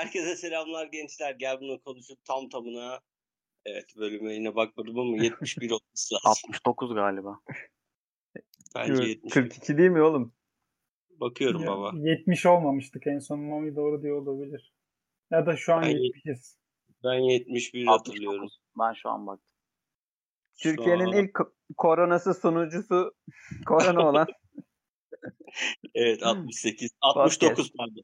Herkese selamlar gençler. Gel bunu konuşup tam tamına. Evet bölüme yine bakmadım ama 71 olması lazım. 69 galiba. Bence 71. 42 değil mi oğlum? Bakıyorum Ya, baba. 70 olmamıştık en son Mami doğru diyor olabilir. Ya da şu an Ben 70'iz. Ben 71 69. hatırlıyorum. Ben şu an baktım. Türkiye'nin an- ilk ko- koronası sunucusu korona olan Evet 68. 69 pardon.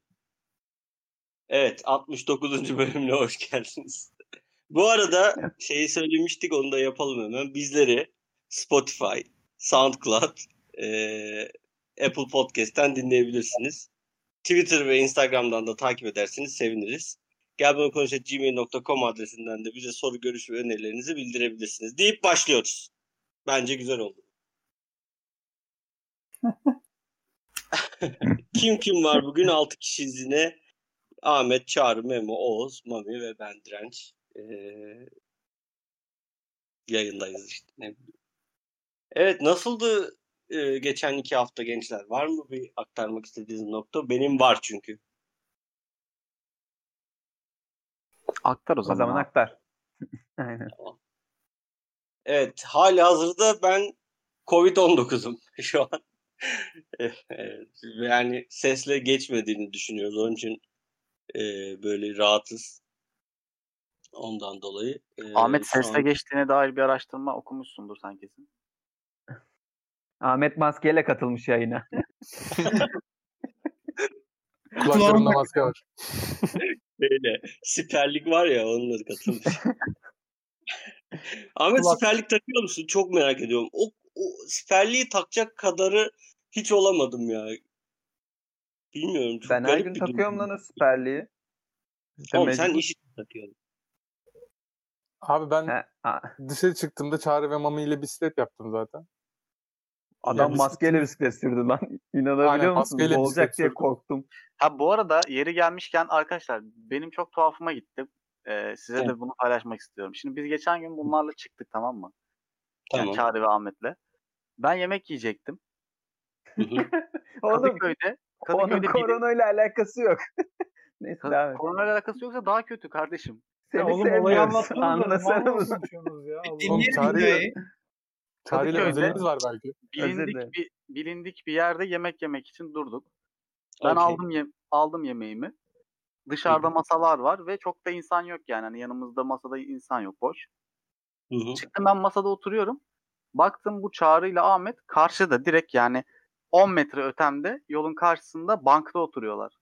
Evet 69. bölümüne hoş geldiniz. Bu arada şeyi söylemiştik onu da yapalım hemen. Bizleri Spotify, SoundCloud, eee, Apple Podcast'ten dinleyebilirsiniz. Twitter ve Instagram'dan da takip ederseniz seviniriz. Gel bunu konuş gmail.com adresinden de bize soru, görüş ve önerilerinizi bildirebilirsiniz. Deyip başlıyoruz. Bence güzel oldu. kim kim var bugün? 6 kişiyiz yine. Ahmet, Çağrı, Memo, Oğuz, Mami ve ben Direnç. Ee, yayındayız işte. Ne bileyim. Evet nasıldı e, geçen iki hafta gençler? Var mı bir aktarmak istediğiniz nokta? Benim var çünkü. Aktar o o zaman. zaman abi. aktar. Aynen. Evet hali hazırda ben Covid-19'um şu an. Evet, yani sesle geçmediğini düşünüyoruz. Onun için e, böyle rahatız. Ondan dolayı. e, Ahmet sesle an- geçtiğine dair bir araştırma okumuşsundur sen kesin. Ahmet maskeyle katılmış yayına. Kulaklarında maske var. Böyle siperlik var ya onunla katılmış. Ahmet Kulak- siperlik takıyor musun? Çok merak ediyorum. O, o siperliği takacak kadarı hiç olamadım ya. Bilmiyorum. Çok Ben her gün takıyorum lan o süperliği. İşte Oğlum sen mecbur- iş için takıyorsun. Abi ben He, a- dışarı çıktığımda Çağrı ve Mami ile bisiklet yaptım zaten. adam bisiklet- maskeyle bisiklet sürdü lan. İnanabiliyor Aynen, musun? maskeyle Olacak bisiklet diye korktum. Ha bu arada yeri gelmişken arkadaşlar benim çok tuhafıma gitti. Ee, size Evet. de bunu paylaşmak istiyorum. Şimdi biz geçen gün bunlarla çıktık tamam mı? Tamam. Yani Çağrı ve Ahmet'le. Ben yemek yiyecektim. Oğlum Kadıköy'de, onun Kadıköy'de biri, koronayla alakası yok. Neyse Ka- devam koronayla alakası yoksa daha kötü kardeşim. Seni Ya oğlum olayı da Anlasana. Allah Oğlum ile Kadıköy'de- özelimiz var belki. Bilindik bir bilindik bir yerde yemek yemek için durduk. Ben Okey. aldım ye- aldım yemeğimi. Dışarıda masalar var ve çok da insan yok yani. Hani yanımızda masada insan yok boş. Hı hı. Çıktım ben masada oturuyorum. Baktım bu Çağrı ile Ahmet karşıda direkt yani 10 metre ötemde yolun karşısında bankta oturuyorlar.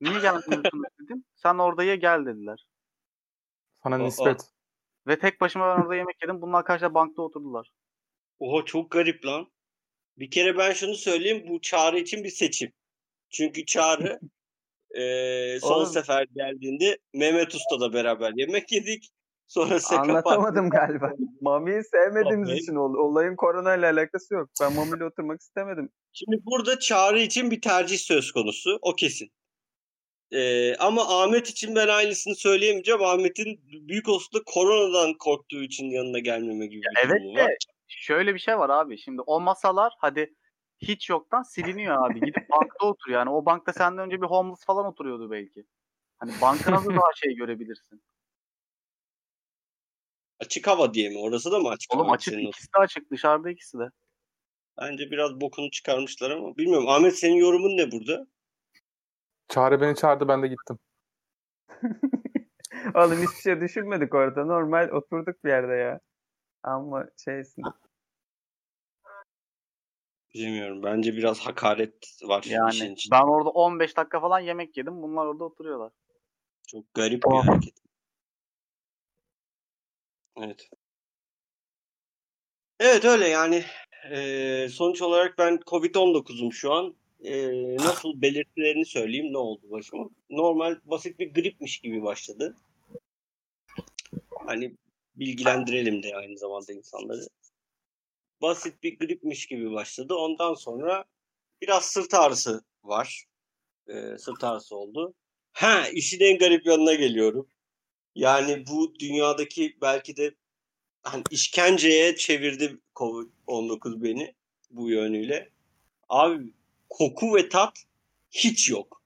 Niye gelmiyorsunuz dedim. Sen orada ye gel dediler. Sana nispet. Ve tek başıma ben orada yemek yedim. Bunlar karşıda bankta oturdular. Oha çok garip lan. Bir kere ben şunu söyleyeyim. Bu Çağrı için bir seçim. Çünkü Çağrı eee, son Oğlum. sefer geldiğinde Mehmet Usta'da beraber yemek yedik. Sonra Anlatamadım galiba. Mami'yi sevmediğimiz Okey. için oldu. Olayın koronayla alakası yok. Ben Mami'yle oturmak istemedim. Şimdi burada Çağrı için bir tercih söz konusu. O kesin. Ee, ama Ahmet için ben aynısını söyleyemeyeceğim. Ahmet'in büyük olasılıkla koronadan korktuğu için yanına gelmeme gibi bir Evet durumu de var. şöyle bir şey var abi. Şimdi o masalar hadi hiç yoktan siliniyor abi. Gidip bankta otur yani. O bankta senden önce bir homeless falan oturuyordu belki. Hani banka nasıl daha şey görebilirsin? Açık hava diye mi? Orası da mı açık Oğlum hava? açık senin ikisi de açık. Dışarıda ikisi de. Bence biraz bokunu çıkarmışlar ama bilmiyorum. Ahmet senin yorumun ne burada? Çağrı beni çağırdı ben de gittim. Oğlum hiçbir şey düşünmedik orada. Normal oturduk bir yerde ya. Ama şeysin. Bilmiyorum. Bence biraz hakaret var işin Yani içinde. ben orada 15 dakika falan yemek yedim. Bunlar orada oturuyorlar. Çok garip bir hareket. Evet. Evet öyle yani. Ee, sonuç olarak ben Covid-19'um şu an. Ee, nasıl belirtilerini söyleyeyim ne oldu başıma. Normal basit bir gripmiş gibi başladı. Hani bilgilendirelim de aynı zamanda insanları. Basit bir gripmiş gibi başladı. Ondan sonra biraz sırt ağrısı var. Ee, sırt ağrısı oldu. Ha işin en garip yanına geliyorum. Yani bu dünyadaki belki de hani işkenceye çevirdi Covid-19 beni bu yönüyle. Abi koku ve tat hiç yok.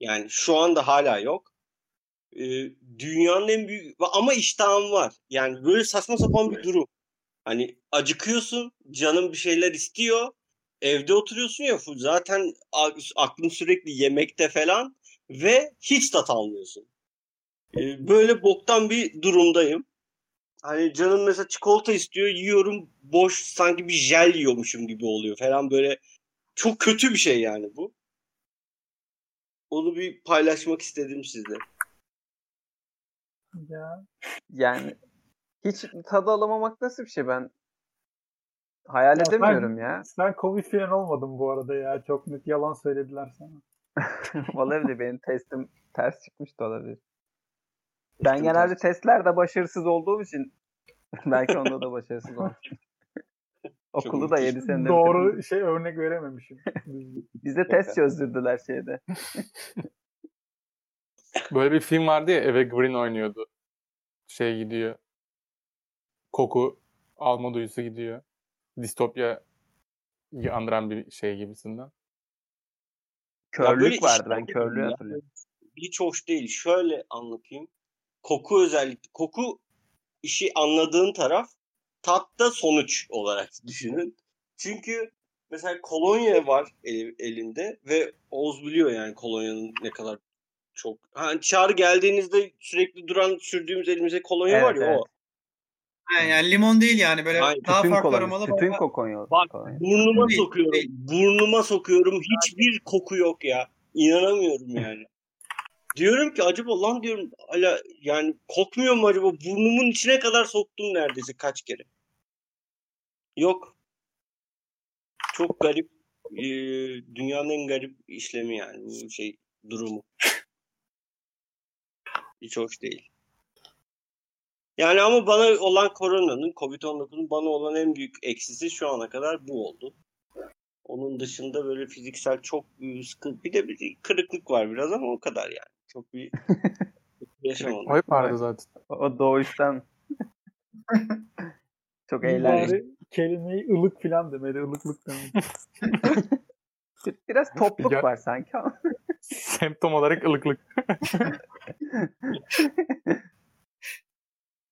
Yani şu anda hala yok. e, dünyanın en büyük ama iştahım var. Yani böyle saçma sapan bir durum. Hani acıkıyorsun, canın bir şeyler istiyor. Evde oturuyorsun ya zaten aklın sürekli yemekte falan ve hiç tat almıyorsun. E, böyle boktan bir durumdayım. Hani canım mesela çikolata istiyor, yiyorum boş sanki bir jel yiyormuşum gibi oluyor falan böyle. Çok kötü bir şey yani bu. Onu bir paylaşmak istedim sizle. Ya Yani hiç tadı alamamak nasıl bir şey ben hayal Ya edemiyorum sen- ya. sen Covid falan olmadın bu arada ya. Çok net yalan söylediler sana. olabilir benim testim ters çıkmış da olabilir. Ben Testim genelde testlerde başarısız olduğum için belki onda da başarısız olmuş. Okulu da müthiş. 7 senede Doğru bitirdim. şey örnek verememişim. Bize test çözdürdüler şeyde. Böyle bir film vardı ya Eve Green oynuyordu. Şey gidiyor. Koku alma duyusu gidiyor. Distopya andıran bir şey gibisinden. Körlük vardı ben körlüğü hatırlıyorum. Hiç hoş değil. Şöyle anlatayım. Koku özellikle. Koku işi anladığın taraf tatta sonuç olarak düşünün. Çünkü mesela kolonya var el- elinde ve Oğuz biliyor yani kolonyanın ne kadar çok. Hani çağrı geldiğinizde sürekli duran sürdüğümüz elimize kolonya Evet, var ya evet. o. Ha, yani limon değil yani böyle Aynen. daha Tütün farklı kolonya. aromalı Tütün kokonya. Bak, kolonya. Burnuma sokuyorum. Burnuma sokuyorum. Hiçbir koku yok ya. İnanamıyorum yani. Diyorum ki acaba lan diyorum hala yani kokmuyor mu acaba? Burnumun içine kadar soktum neredeyse kaç kere. Yok. Çok garip. Ee, dünyanın en garip işlemi yani bu şey durumu. Hiç hoş değil. Yani ama bana olan koronanın, Covid-19'un bana olan en büyük eksisi şu ana kadar bu oldu. Onun dışında böyle fiziksel çok sıkıntı. Bir de bir kırıklık var biraz ama o kadar yani. Çok bir yaşamadım. O hep vardı zaten. O doğuştan. Çok eğlenceli. Kelimeyi ılık falan demedi. ılıklık demedi. Biraz topluk Ya- var sanki ama. Semptom olarak ılıklık.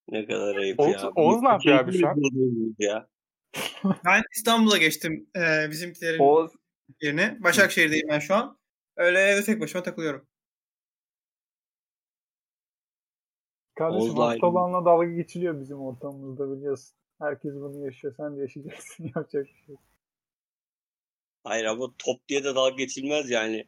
Ne kadar ayıp Oğuz- ya. Oğuz ne yapıyor abi şu an? Ya. Ben İstanbul'a geçtim e, bizimkilerin Oğuz yerine. Başakşehir'deyim ben şu an. Öyle evde tek başıma takılıyorum. Kardeşim Oğuz'la hasta aynı. olanla dalga geçiliyor bizim ortamımızda biliyorsun. Herkes bunu yaşıyor. Sen de yaşayacaksın. Yapacak bir şey. Hayır ama top diye de dalga geçilmez yani.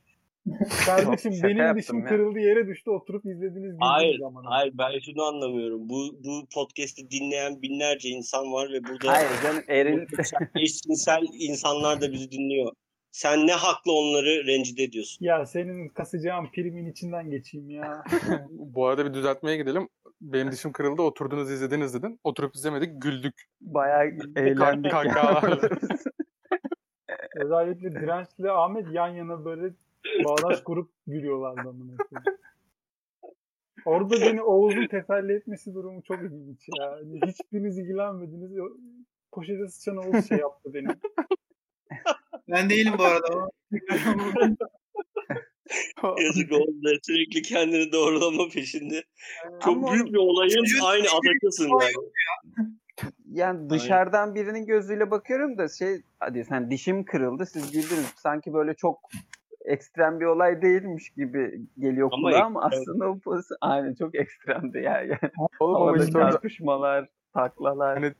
Kardeşim şaka benim dişim ya. kırıldı yere düştü oturup izlediniz Hayır, güldünüz zaman. hayır ben şunu anlamıyorum. Bu bu podcast'i dinleyen binlerce insan var ve burada hayır canım eril eşcinsel insanlar da bizi dinliyor. Sen ne haklı onları rencide ediyorsun? Ya senin kasacağın primin içinden geçeyim ya. Bu arada bir düzeltmeye gidelim. Benim dişim kırıldı. Oturdunuz izlediniz dedin. Oturup izlemedik. Güldük. bayağı eğlendik. kahkahalarla. Özellikle dirençli Ahmet yan yana böyle bağdaş kurup gülüyorlardı amına koyayım. Orada beni Oğuz'un teselli etmesi durumu çok ilginç ya. Hani hiçbiriniz ilgilenmediniz. Poşete sıçan Oğuz şey yaptı beni. Ben değilim bu arada. Yazık oldu. Sürekli kendini doğrulama peşinde. Çok Ama büyük bir olayın aynı adakısın yani. Yani dışarıdan birinin gözüyle bakıyorum da şey hadi sen dişim kırıldı siz güldünüz. Sanki böyle çok ekstrem bir olay değilmiş gibi geliyor Ama kulağa ama aslında o pozisyon aynen çok ekstremdi ya. Yani. Oğlum Havada işte orada çarpışmalar, taklalar. Hani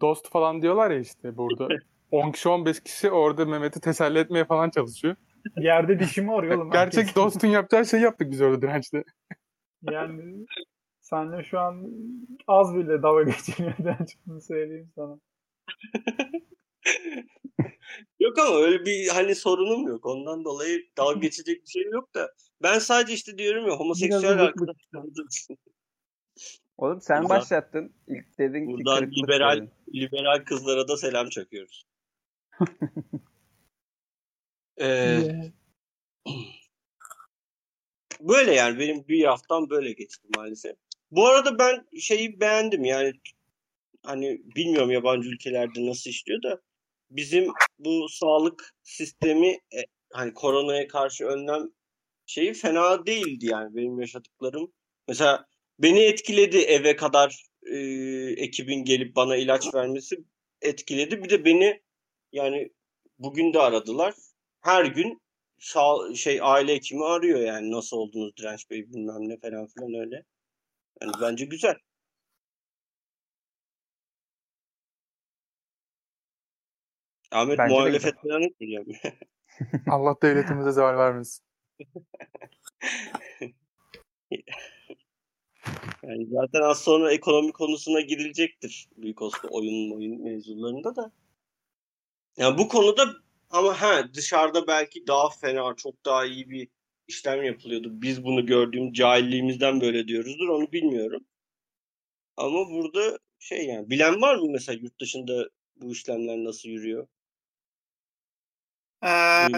dost falan diyorlar ya işte burada. 10 kişi 15 kişi orada Mehmet'i teselli etmeye falan çalışıyor. Yerde dişimi arıyor oğlum. Gerçek herkes. dostun yapacağı şeyi yaptık biz orada dirençte. Yani senle şu an az bile dalga geçilmeden çıktığını söyleyeyim sana. Yok ama öyle bir hani sorunum yok. Ondan dolayı dalga geçecek bir şey yok da. Ben sadece işte diyorum ya homoseksüel Biraz arkadaşlarımızın Oğlum sen Buradan- başlattın. İlk dedin ki buradan liberal dedin. liberal kızlara da selam çakıyoruz. Ee, böyle yani benim bir haftam böyle geçti maalesef. Bu arada ben şeyi beğendim yani hani bilmiyorum yabancı ülkelerde nasıl işliyor da bizim bu sağlık sistemi e, hani koronaya karşı önlem şeyi fena değildi yani benim yaşadıklarım Mesela beni etkiledi eve kadar e, ekibin gelip bana ilaç vermesi etkiledi. Bir de beni yani bugün de aradılar. Her gün sağ, şey aile hekimi arıyor yani nasıl oldunuz Direnç Bey bilmem ne falan filan öyle. Yani bence güzel. Ahmet Bence muhalefet falan etmiyor. Allah devletimize zeval vermesin. Yani zaten az sonra ekonomi konusuna girilecektir büyük olsun oyun oyun mevzularında da. Yani bu konuda ama ha dışarıda belki daha fena, çok daha iyi bir işlem yapılıyordu. Biz bunu gördüğüm cahilliğimizden böyle diyoruzdur onu bilmiyorum. Ama burada şey yani bilen var mı mesela yurt dışında bu işlemler nasıl yürüyor? Ee,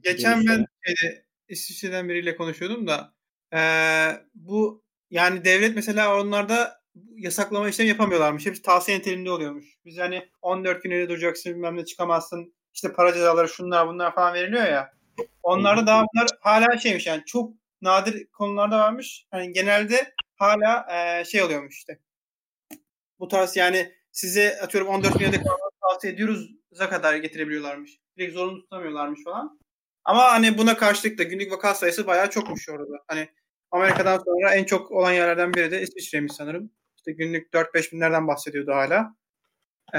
geçen ben şeyde, İsviçre'den biriyle konuşuyordum da ee, bu yani devlet mesela onlarda yasaklama işlemi yapamıyorlarmış. Hepsi tavsiye niteliğinde oluyormuş. Biz hani 14 gün evde duracaksın bilmem ne çıkamazsın. İşte para cezaları şunlar bunlar falan veriliyor ya. Onlarda daha bunlar hala şeymiş yani çok nadir konularda varmış. Hani genelde hala ee, şey oluyormuş işte. Bu tarz yani size atıyorum 14 gün evde kalmanızı tavsiye ediyoruz kadar getirebiliyorlarmış. Direkt zorunlu tutamıyorlarmış falan. Ama hani buna karşılık da günlük vaka sayısı bayağı çokmuş orada. Hani Amerika'dan sonra en çok olan yerlerden biri de İsviçre'ymiş sanırım. İşte günlük 4-5 binlerden bahsediyordu hala. Ee,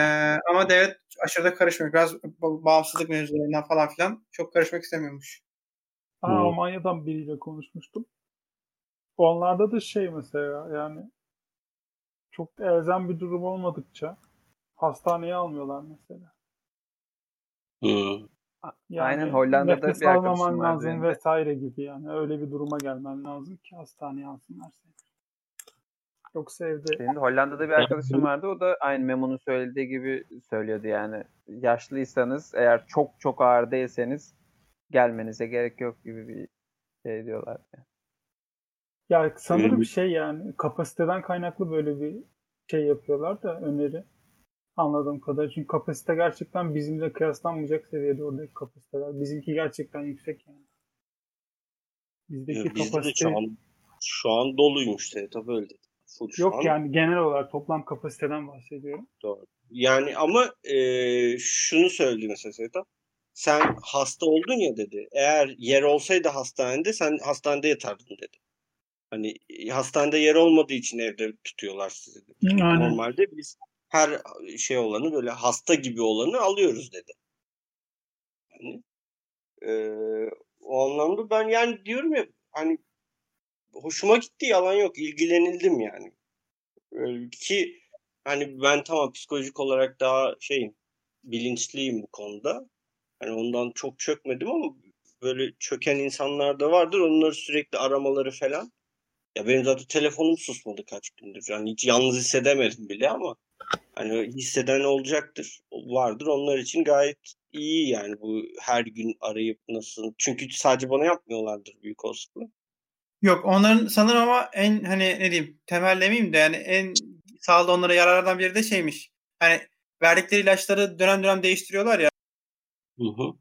ama devlet aşırı da karışmıyor. Biraz ba- bağımsızlık mevzularından falan filan çok karışmak istemiyormuş. Ha, Hmm. Almanya'dan biriyle konuşmuştum. Onlarda da şey mesela yani çok elzem bir durum olmadıkça hastaneye almıyorlar mesela. Hı. Yani Aynen, Hollanda'da bir arkadaşım vardı lazım de. vesaire gibi yani. Öyle bir duruma gelmen lazım ki hastaneye alsınlar seni. Yoksa evde Benim de Hollanda'da bir arkadaşım vardı. O da aynı Memo'nun söylediği gibi söylüyordu yani. Yaşlıysanız eğer çok çok ağır değilseniz gelmenize gerek yok gibi bir şey diyorlar. Ya sanırım Öyle bir- şey yani kapasiteden kaynaklı böyle bir şey yapıyorlar da öneri. Anladığım kadar. Çünkü kapasite gerçekten bizimle kıyaslanmayacak seviyede oradaki kapasiteler. Bizimki gerçekten yüksek yani. Bizdeki Ya Bizde de kapasite şu an, şu an doluymuş tabii öyle. Full yok an. yani genel olarak toplam kapasiteden bahsediyorum. Doğru. Yani ama e, şunu söyledi mesela Sevda. Sen hasta oldun ya dedi. Eğer yer olsaydı hastanede sen hastanede yatardın dedi. Hani e, hastanede yer olmadığı için evde tutuyorlar sizi dedi. Aynen. Normalde biz her şey olanı böyle hasta gibi olanı alıyoruz dedi. Hani, e, o anlamda ben yani diyorum ya hani hoşuma gitti yalan yok ilgilenildim yani. Ee, ki hani ben tamam psikolojik olarak daha şeyim bilinçliyim bu konuda. Hani ondan çok çökmedim ama böyle çöken insanlar da vardır. Onları sürekli aramaları falan. Ya benim zaten telefonum susmadı kaç gündür. Yani hiç yalnız hissedemedim bile ama hani hisseden olacaktır. Vardır. Onlar için gayet iyi yani bu her gün arayıp nasıl. Çünkü sadece bana yapmıyorlardır büyük olasılıkla. Yok onların sanırım ama en hani ne diyeyim temel demeyeyim de yani en sağlığı onlara yararlardan biri de şeymiş. Hani verdikleri ilaçları dönem dönem değiştiriyorlar ya. Hı hı.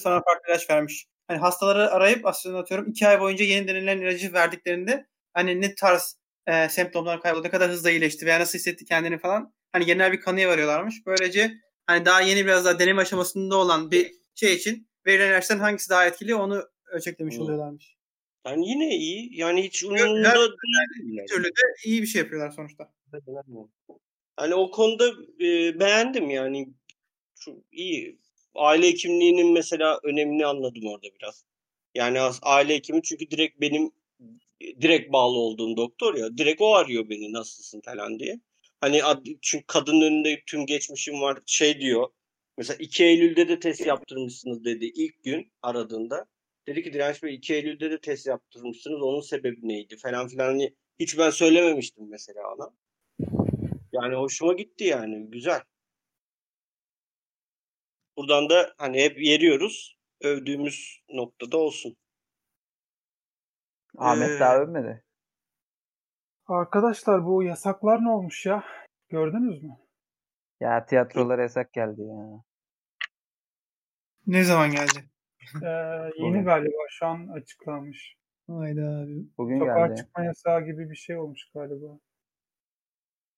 sana farklı ilaç vermiş. Hani hastaları arayıp aslında atıyorum iki ay boyunca yeni denilen ilacı verdiklerinde hani ne tarz e, semptomlar kayboldu, ne kadar hızlı iyileşti veya nasıl hissetti kendini falan hani genel bir kanıya varıyorlarmış. Böylece hani daha yeni biraz daha deneme aşamasında olan bir şey için verilen ilaçların hangisi daha etkili onu ölçeklemiş Hmm. oluyorlarmış. Yani yine iyi. Yani hiç umurumda değil. Bir türlü de iyi bir şey yapıyorlar sonuçta. Hani o konuda e, beğendim yani. Şu, iyi. Aile hekimliğinin mesela önemini anladım orada biraz. Yani aile hekimi çünkü direkt benim direkt bağlı olduğum doktor ya. Direkt o arıyor beni nasılsın falan diye. Hani ad- çünkü kadının önünde tüm geçmişim var şey diyor. Mesela 2 Eylül'de de test yaptırmışsınız dedi ilk gün aradığında. Dedi ki Direnç Bey 2 Eylül'de de test yaptırmışsınız. Onun sebebi neydi falan filan. Hani hiç ben söylememiştim mesela ona. Yani hoşuma gitti yani. Güzel. Buradan da hani hep yeriyoruz. Övdüğümüz noktada olsun. Ahmet Ee, daha övmedi. Arkadaşlar bu yasaklar ne olmuş ya? Gördünüz mü? Ya tiyatrolara yasak geldi ya. Ne zaman geldi? Ee, yeni Bugün. galiba şu an açıklanmış. Hayda abi. Bugün Sokağa geldi. çıkma yasağı gibi bir şey olmuş galiba.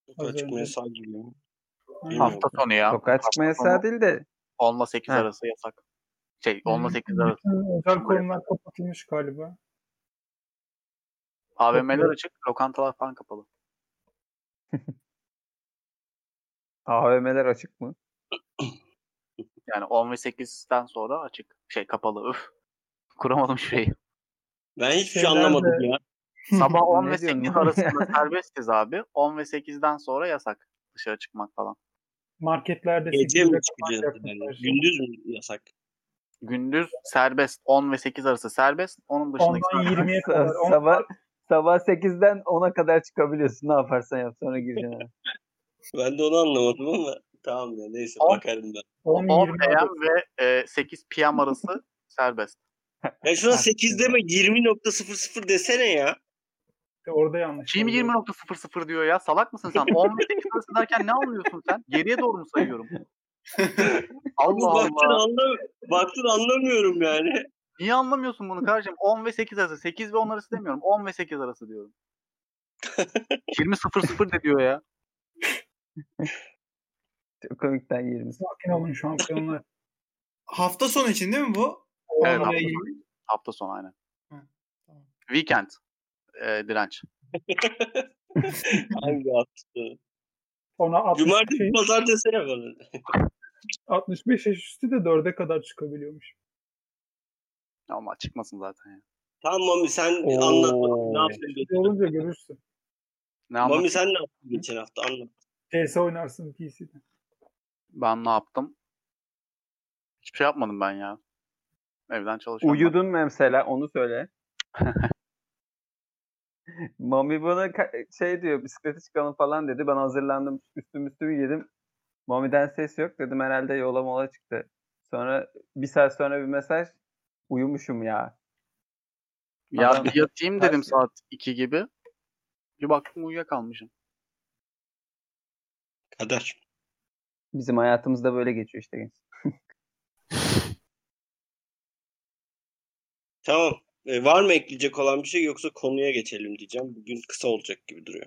Sokağa Az çıkma önce. yasağı gibi. Bilmiyorum. Hafta sonu ya. Sokağa çıkma Hafta yasağı sonu değil de 10 ile 8 Heh. arası yasak. Şey 10 ile 8 arası. Özel kurumlar kapatılmış galiba. AVM'ler açık, lokantalar falan kapalı. AVM'ler açık mı? Yani 10 ve 8'den sonra açık. Şey kapalı. Üf. Kuramadım şurayı. Ben hiçbir şey anlamadım ya. Sabah 10 Ne ve diyorsun 8 lan? arasında serbestiz abi. 10 ve 8'den sonra yasak. Dışarı çıkmak falan. Marketlerde Gece 8'de mi çıkacağız? Yani? Gündüz mü yasak? Gündüz serbest. 10 ve 8 arası serbest. Onun dışındaki Ondan saat- 20'ye kadar. Sabah sabah 8'den 10'a kadar çıkabiliyorsun. Ne yaparsan yap sonra gireceksin. Ben de onu anlamadım ama tamam ya neyse On- bakarım ben. 10 10 20 PM ve e, 8 PM arası serbest. Ya şuna 8 deme 20.00 desene ya. orada yanlış. Kim oldu. 20.00 diyor ya? Salak mısın sen? 10 ve 8 arası derken ne anlıyorsun sen? Geriye doğru mu sayıyorum? Allah baktın, Allah. anla, baktın anlamıyorum yani. Niye anlamıyorsun bunu kardeşim? 10 ve 8 arası. 8 ve 10 arası demiyorum. 10 ve 8 arası diyorum. 20.00 de diyor ya. Çok komikten 20. Sakin olun şampiyonlar. Hafta sonu için değil mi bu? Evet, hafta sonu, hafta sonu aynen. Hı, tamam. Weekend. E, direnç. Hangi hafta? Ona 65, Cumartesi pazar desene bana. 65 yaş üstü de 4'e kadar çıkabiliyormuş. Ama çıkmasın zaten ya. Tamam Mami sen Oo. anlat. Ne yaptın? Şey olunca görürsün. Ne Mami sen ne yaptın geçen hafta anlat. CS oynarsın PC'de. Ben ne yaptım? Hiçbir şey yapmadım ben ya. Evden çalışıyorum. Uyudun mu mesela onu söyle. Mami bana ka- şey diyor bisiklete çıkalım falan dedi. Ben hazırlandım üstüm üstümü yedim. Mami'den ses yok dedim herhalde yola mola çıktı. Sonra bir saat sonra bir mesaj uyumuşum ya. Ya Adam- bir yatayım dedim saat 2 gibi. Bir baktım uyuyakalmışım. Kader. Bizim hayatımızda böyle geçiyor işte. genç. Tamam. E, var mı ekleyecek olan bir şey yoksa konuya geçelim diyeceğim. Bugün kısa olacak gibi duruyor.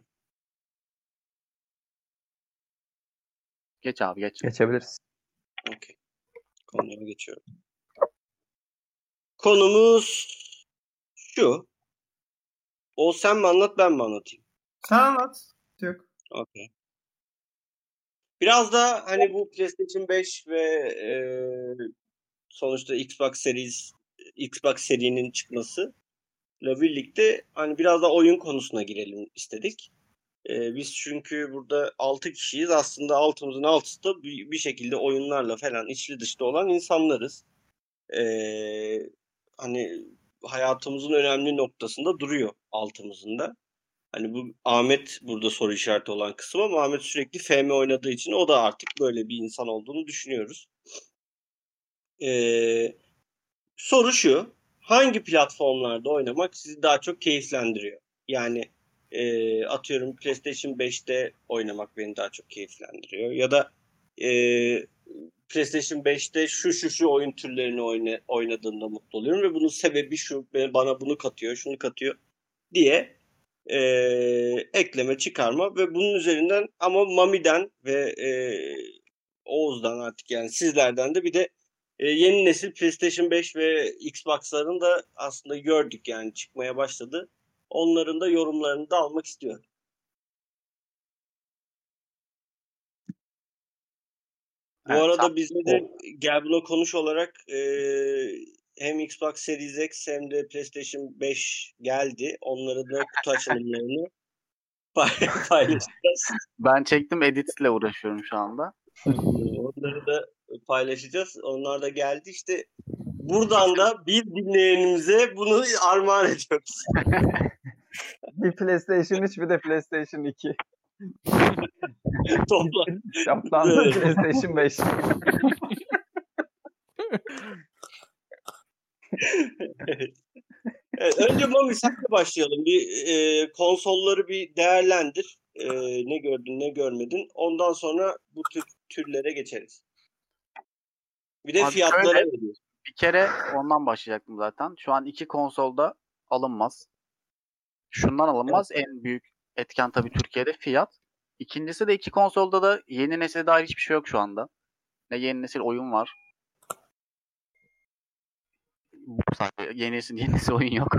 Geç abi geç. Geçebiliriz. Okey. Konuya geçiyorum. Konumuz şu. O sen mi anlat ben mi anlatayım? Sen anlat. Yok. Okey. Biraz da hani bu PlayStation 5 ve e, sonuçta Xbox Series Xbox serinin çıkması ile birlikte hani biraz da oyun konusuna girelim istedik. E, biz çünkü burada 6 kişiyiz. Aslında altımızın altısı da bir, bir şekilde oyunlarla falan içli dışlı olan insanlarız. E, hani hayatımızın önemli noktasında duruyor altımızın da. Hani bu Ahmet burada soru işareti olan kısım ama Ahmet sürekli FM oynadığı için o da artık böyle bir insan olduğunu düşünüyoruz. Ee, soru şu. Hangi platformlarda oynamak sizi daha çok keyiflendiriyor? Yani e, atıyorum PlayStation 5'te oynamak beni daha çok keyiflendiriyor. Ya da e, PlayStation 5'te şu şu şu oyun türlerini oyna, oynadığımda mutlu oluyorum ve bunun sebebi şu bana bunu katıyor, şunu katıyor diye e, ekleme çıkarma ve bunun üzerinden ama Mami'den ve e, Oğuz'dan artık yani sizlerden de bir de e, yeni nesil PlayStation 5 ve Xbox'ların da aslında gördük yani çıkmaya başladı. Onların da yorumlarını da almak istiyorum. Bu Evet, arada bizde de gel buna konuş olarak e, hem Xbox Series X hem de PlayStation 5 geldi. Onları da kutu açılımlarını pay- paylaşacağız. Ben çektim editle uğraşıyorum şu anda. Onları da paylaşacağız. Onlar da geldi. İşte buradan da bir dinleyenimize bunu armağan ediyoruz. Bir PlayStation 3 bir de PlayStation 2. Topla. Toplamda Evet. PlayStation 5. Evet. Evet, önce Mami senle başlayalım. Bir e, konsolları bir değerlendir. E, ne gördün ne görmedin. Ondan sonra bu tür türlere geçeriz. Bir de Abi fiyatlara şöyle-. Bir kere ondan başlayacaktım zaten. Şu an iki konsolda alınmaz. Şundan alınmaz. En büyük etken tabii Türkiye'de fiyat. İkincisi de iki konsolda da yeni nesile dair hiçbir şey yok şu anda. Ne yeni nesil oyun var. Bu sadece yeni nesil, yeni nesil oyun yok.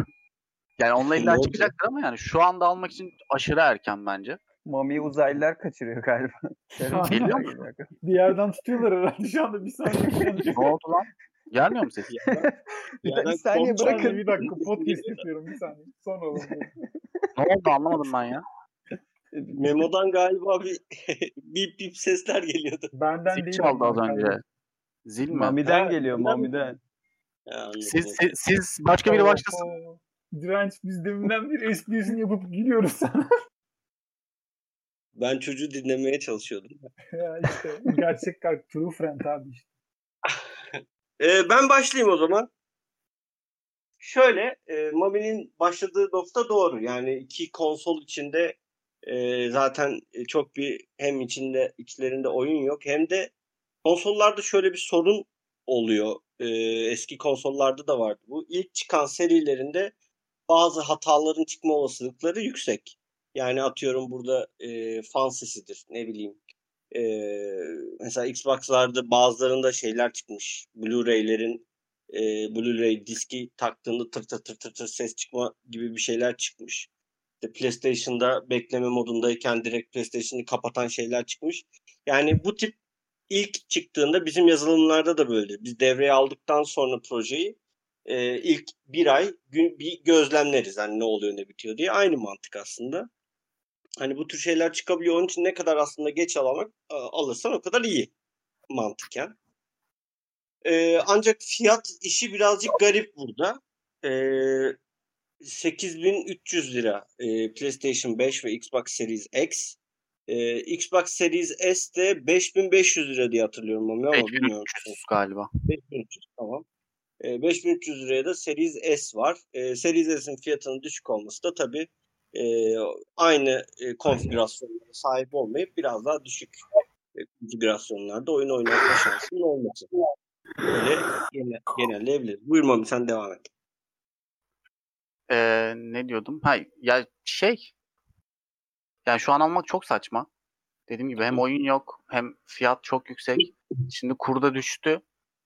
Yani onunla illa çıkacaktır ama yani şu anda almak için aşırı erken bence. Mami uzaylılar kaçırıyor galiba. Geliyor mu? Bir yerden tutuyorlar herhalde şu anda bir saniye. Ne oldu lan? Gelmiyor mu ses? Bir, saniye bırakın. Bir dakika podcast yapıyorum bir saniye. Sonra olur. Ne oldu anlamadım ben ya. Memo'dan galiba bir bip bip sesler geliyordu. Benden Zil değil. çaldı az önce. Zil mi? Mami'den Ha, geliyor Mami'den. Ya. Siz, siz, siz başka biri başlasın. Direnç biz deminden bir esprisini yapıp gülüyoruz sana. Ben çocuğu dinlemeye çalışıyordum. ya işte gerçek kalp true friend abi işte. Ee, ben başlayayım o zaman. Şöyle, e, Mami'nin başladığı nokta doğru. Yani iki konsol içinde e, zaten e, çok bir hem içinde içlerinde oyun yok hem de konsollarda şöyle bir sorun oluyor. E, eski konsollarda da vardı bu. İlk çıkan serilerinde bazı hataların çıkma olasılıkları yüksek. Yani atıyorum burada e, fan sesidir ne bileyim. E, mesela Xbox'larda bazılarında şeyler çıkmış. Blu-ray'lerin e, Blu-ray diski taktığında tır tır tır tır tır ses çıkma gibi bir şeyler çıkmış. İşte PlayStation'da bekleme modundayken direkt PlayStation'ı kapatan şeyler çıkmış. Yani bu tip ilk çıktığında bizim yazılımlarda da böyledir. Biz devreye aldıktan sonra projeyi e, ilk bir ay gün, bir gözlemleriz. Hani ne oluyor ne bitiyor diye. Aynı mantık aslında. Hani bu tür şeyler çıkabiliyor. Onun için ne kadar aslında geç alamak alırsan o kadar iyi mantıken. Ee, ancak fiyat işi birazcık garip burada. Ee, 8300 lira e, PlayStation 5 ve Xbox Series X. Ee, Xbox Series S de 5500 lira diye hatırlıyorum ama, ama bilmiyorum. 5300 galiba. 5300 tamam. Ee, 5300 liraya da Series S var. Ee, Series S'in fiyatının düşük olması da tabii e, aynı e, konfigürasyonlara sahip olmayıp biraz daha düşük e, konfigürasyonlarda oyun oynatma şansının olması. Böyle genel, genelleyebiliriz. Buyur Mami sen devam et. Ee, ne diyordum? Ha, ya şey yani şu an almak çok saçma. Dediğim gibi hem oyun yok hem fiyat çok yüksek. Şimdi kurda düştü.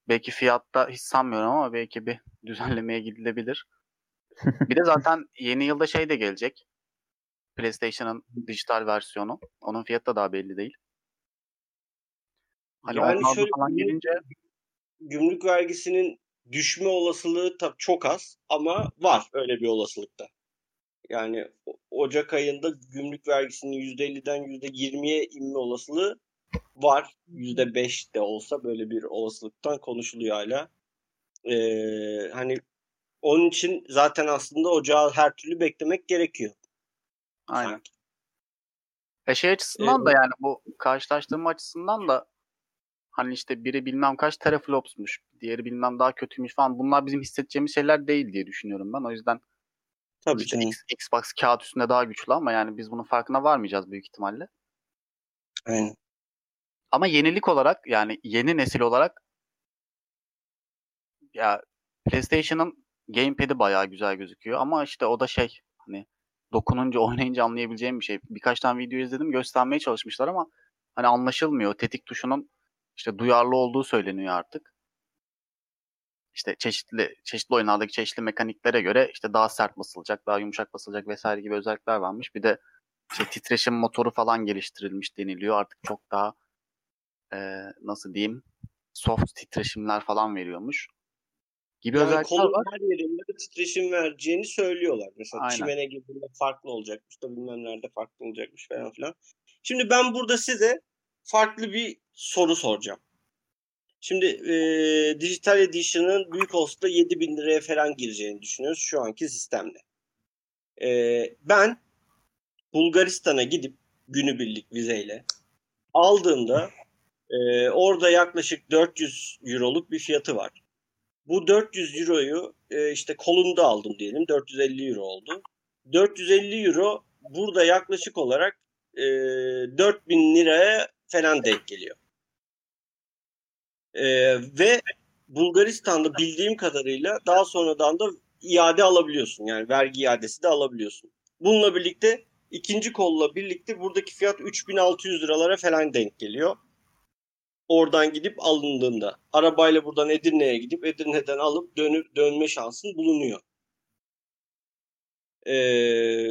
Belki fiyatta hiç sanmıyorum ama belki bir düzenlemeye gidilebilir. bir de zaten yeni yılda şey de gelecek. PlayStation'ın dijital versiyonu. Onun fiyatı da daha belli değil. Hani Yani şöyle falan gelince Gümrük vergisinin düşme olasılığı tabii çok az ama var öyle bir olasılıkta. Yani Ocak ayında gümrük vergisinin %50'den %20'ye inme olasılığı var. %5 de olsa böyle bir olasılıktan konuşuluyor hala. Ee, hani onun için zaten aslında ocağı her türlü beklemek gerekiyor. aynen. sanki. E şey açısından da Evet. yani bu karşılaştırma açısından da hani işte biri bilmem kaç teraflopsmuş, diğeri bilmem daha kötüymüş falan. Bunlar bizim hissedeceğimiz şeyler değil diye düşünüyorum ben. O yüzden Tabii işte canım. Xbox kağıt üstünde daha güçlü ama yani biz bunun farkına varmayacağız büyük ihtimalle. Aynen. Ama yenilik olarak yani yeni nesil olarak ya PlayStation'ın gamepad'i bayağı güzel gözüküyor ama işte o da şey hani dokununca oynayınca anlayabileceğim bir şey. Birkaç tane video izledim göstermeye çalışmışlar ama hani anlaşılmıyor. Tetik tuşunun işte duyarlı olduğu söyleniyor artık. İşte çeşitli çeşitli oyunlardaki çeşitli mekaniklere göre işte daha sert basılacak, daha yumuşak basılacak vesaire gibi özellikler varmış. Bir de işte titreşim motoru falan geliştirilmiş deniliyor. Artık çok daha eee, nasıl diyeyim soft titreşimler falan veriyormuş. Gibi Yani özellikler var. her yerinde de titreşim vereceğini söylüyorlar. Mesela Aynen. çimene girdiğinde farklı olacakmış da bilmem nerede farklı olacakmış falan filan. Şimdi ben burada size farklı bir soru soracağım. Şimdi e, Digital Edition'ın büyük olsa 7000 liraya falan gireceğini düşünüyoruz şu anki sistemle. E, ben Bulgaristan'a gidip günübirlik vizeyle aldığımda e, orada yaklaşık 400 euroluk bir fiyatı var. Bu 400 euroyu e, işte kolunda aldım diyelim. 450 euro oldu. 450 euro burada yaklaşık olarak e, 4000 liraya falan denk geliyor. E, ve Bulgaristan'da bildiğim kadarıyla daha sonradan da iade alabiliyorsun. Yani vergi iadesi de alabiliyorsun. Bununla birlikte ikinci kolla birlikte buradaki fiyat 3600 liralara falan denk geliyor. Oradan gidip alındığında. Arabayla buradan Edirne'ye gidip Edirne'den alıp dönüp dönme şansın bulunuyor. Ee,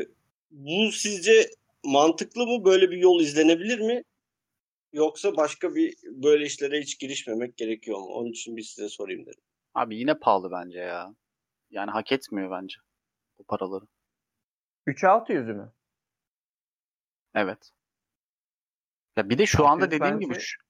bu sizce mantıklı mı? Böyle bir yol izlenebilir mi? Yoksa başka bir böyle işlere hiç girişmemek gerekiyor mu? Onun için bir size sorayım dedim. Abi yine pahalı bence ya. Yani hak etmiyor bence bu paraları. 3600'ü mü? Evet. Ya bir de şu anda 600 dediğim gibi bence- şu,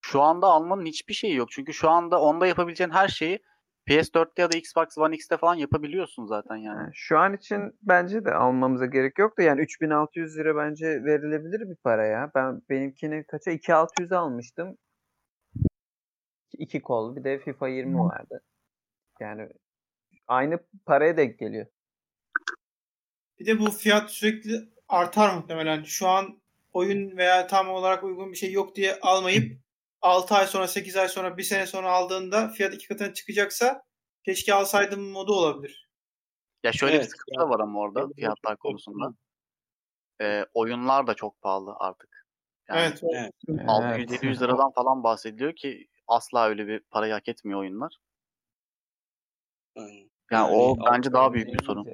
şu anda almanın hiçbir şeyi yok. Çünkü şu anda onda yapabileceğin her şeyi PS4'te ya da Xbox One X'te falan yapabiliyorsun zaten yani. Yani şu an için bence de almamıza gerek yok da yani 3600 lira bence verilebilir bir para ya. Ben benimkini kaça 2600 almıştım. İki kol bir de FIFA 20 vardı. Yani aynı paraya denk geliyor. Bir de bu fiyat sürekli artar muhtemelen. Şu an oyun veya tam olarak uygun bir şey yok diye almayıp 6 ay sonra, 8 ay sonra, 1 sene sonra aldığında fiyat iki katına çıkacaksa keşke alsaydım modu olabilir. Ya şöyle bir Evet, sıkıntı yani da var ama orada de fiyatlar konusunda. Ee, oyunlar da çok pahalı artık. Yani Evet. Evet. 600-700 liradan falan bahsediliyor ki asla öyle bir parayı hak etmiyor oyunlar. Yani, Yani o bence daha büyük bir sorun.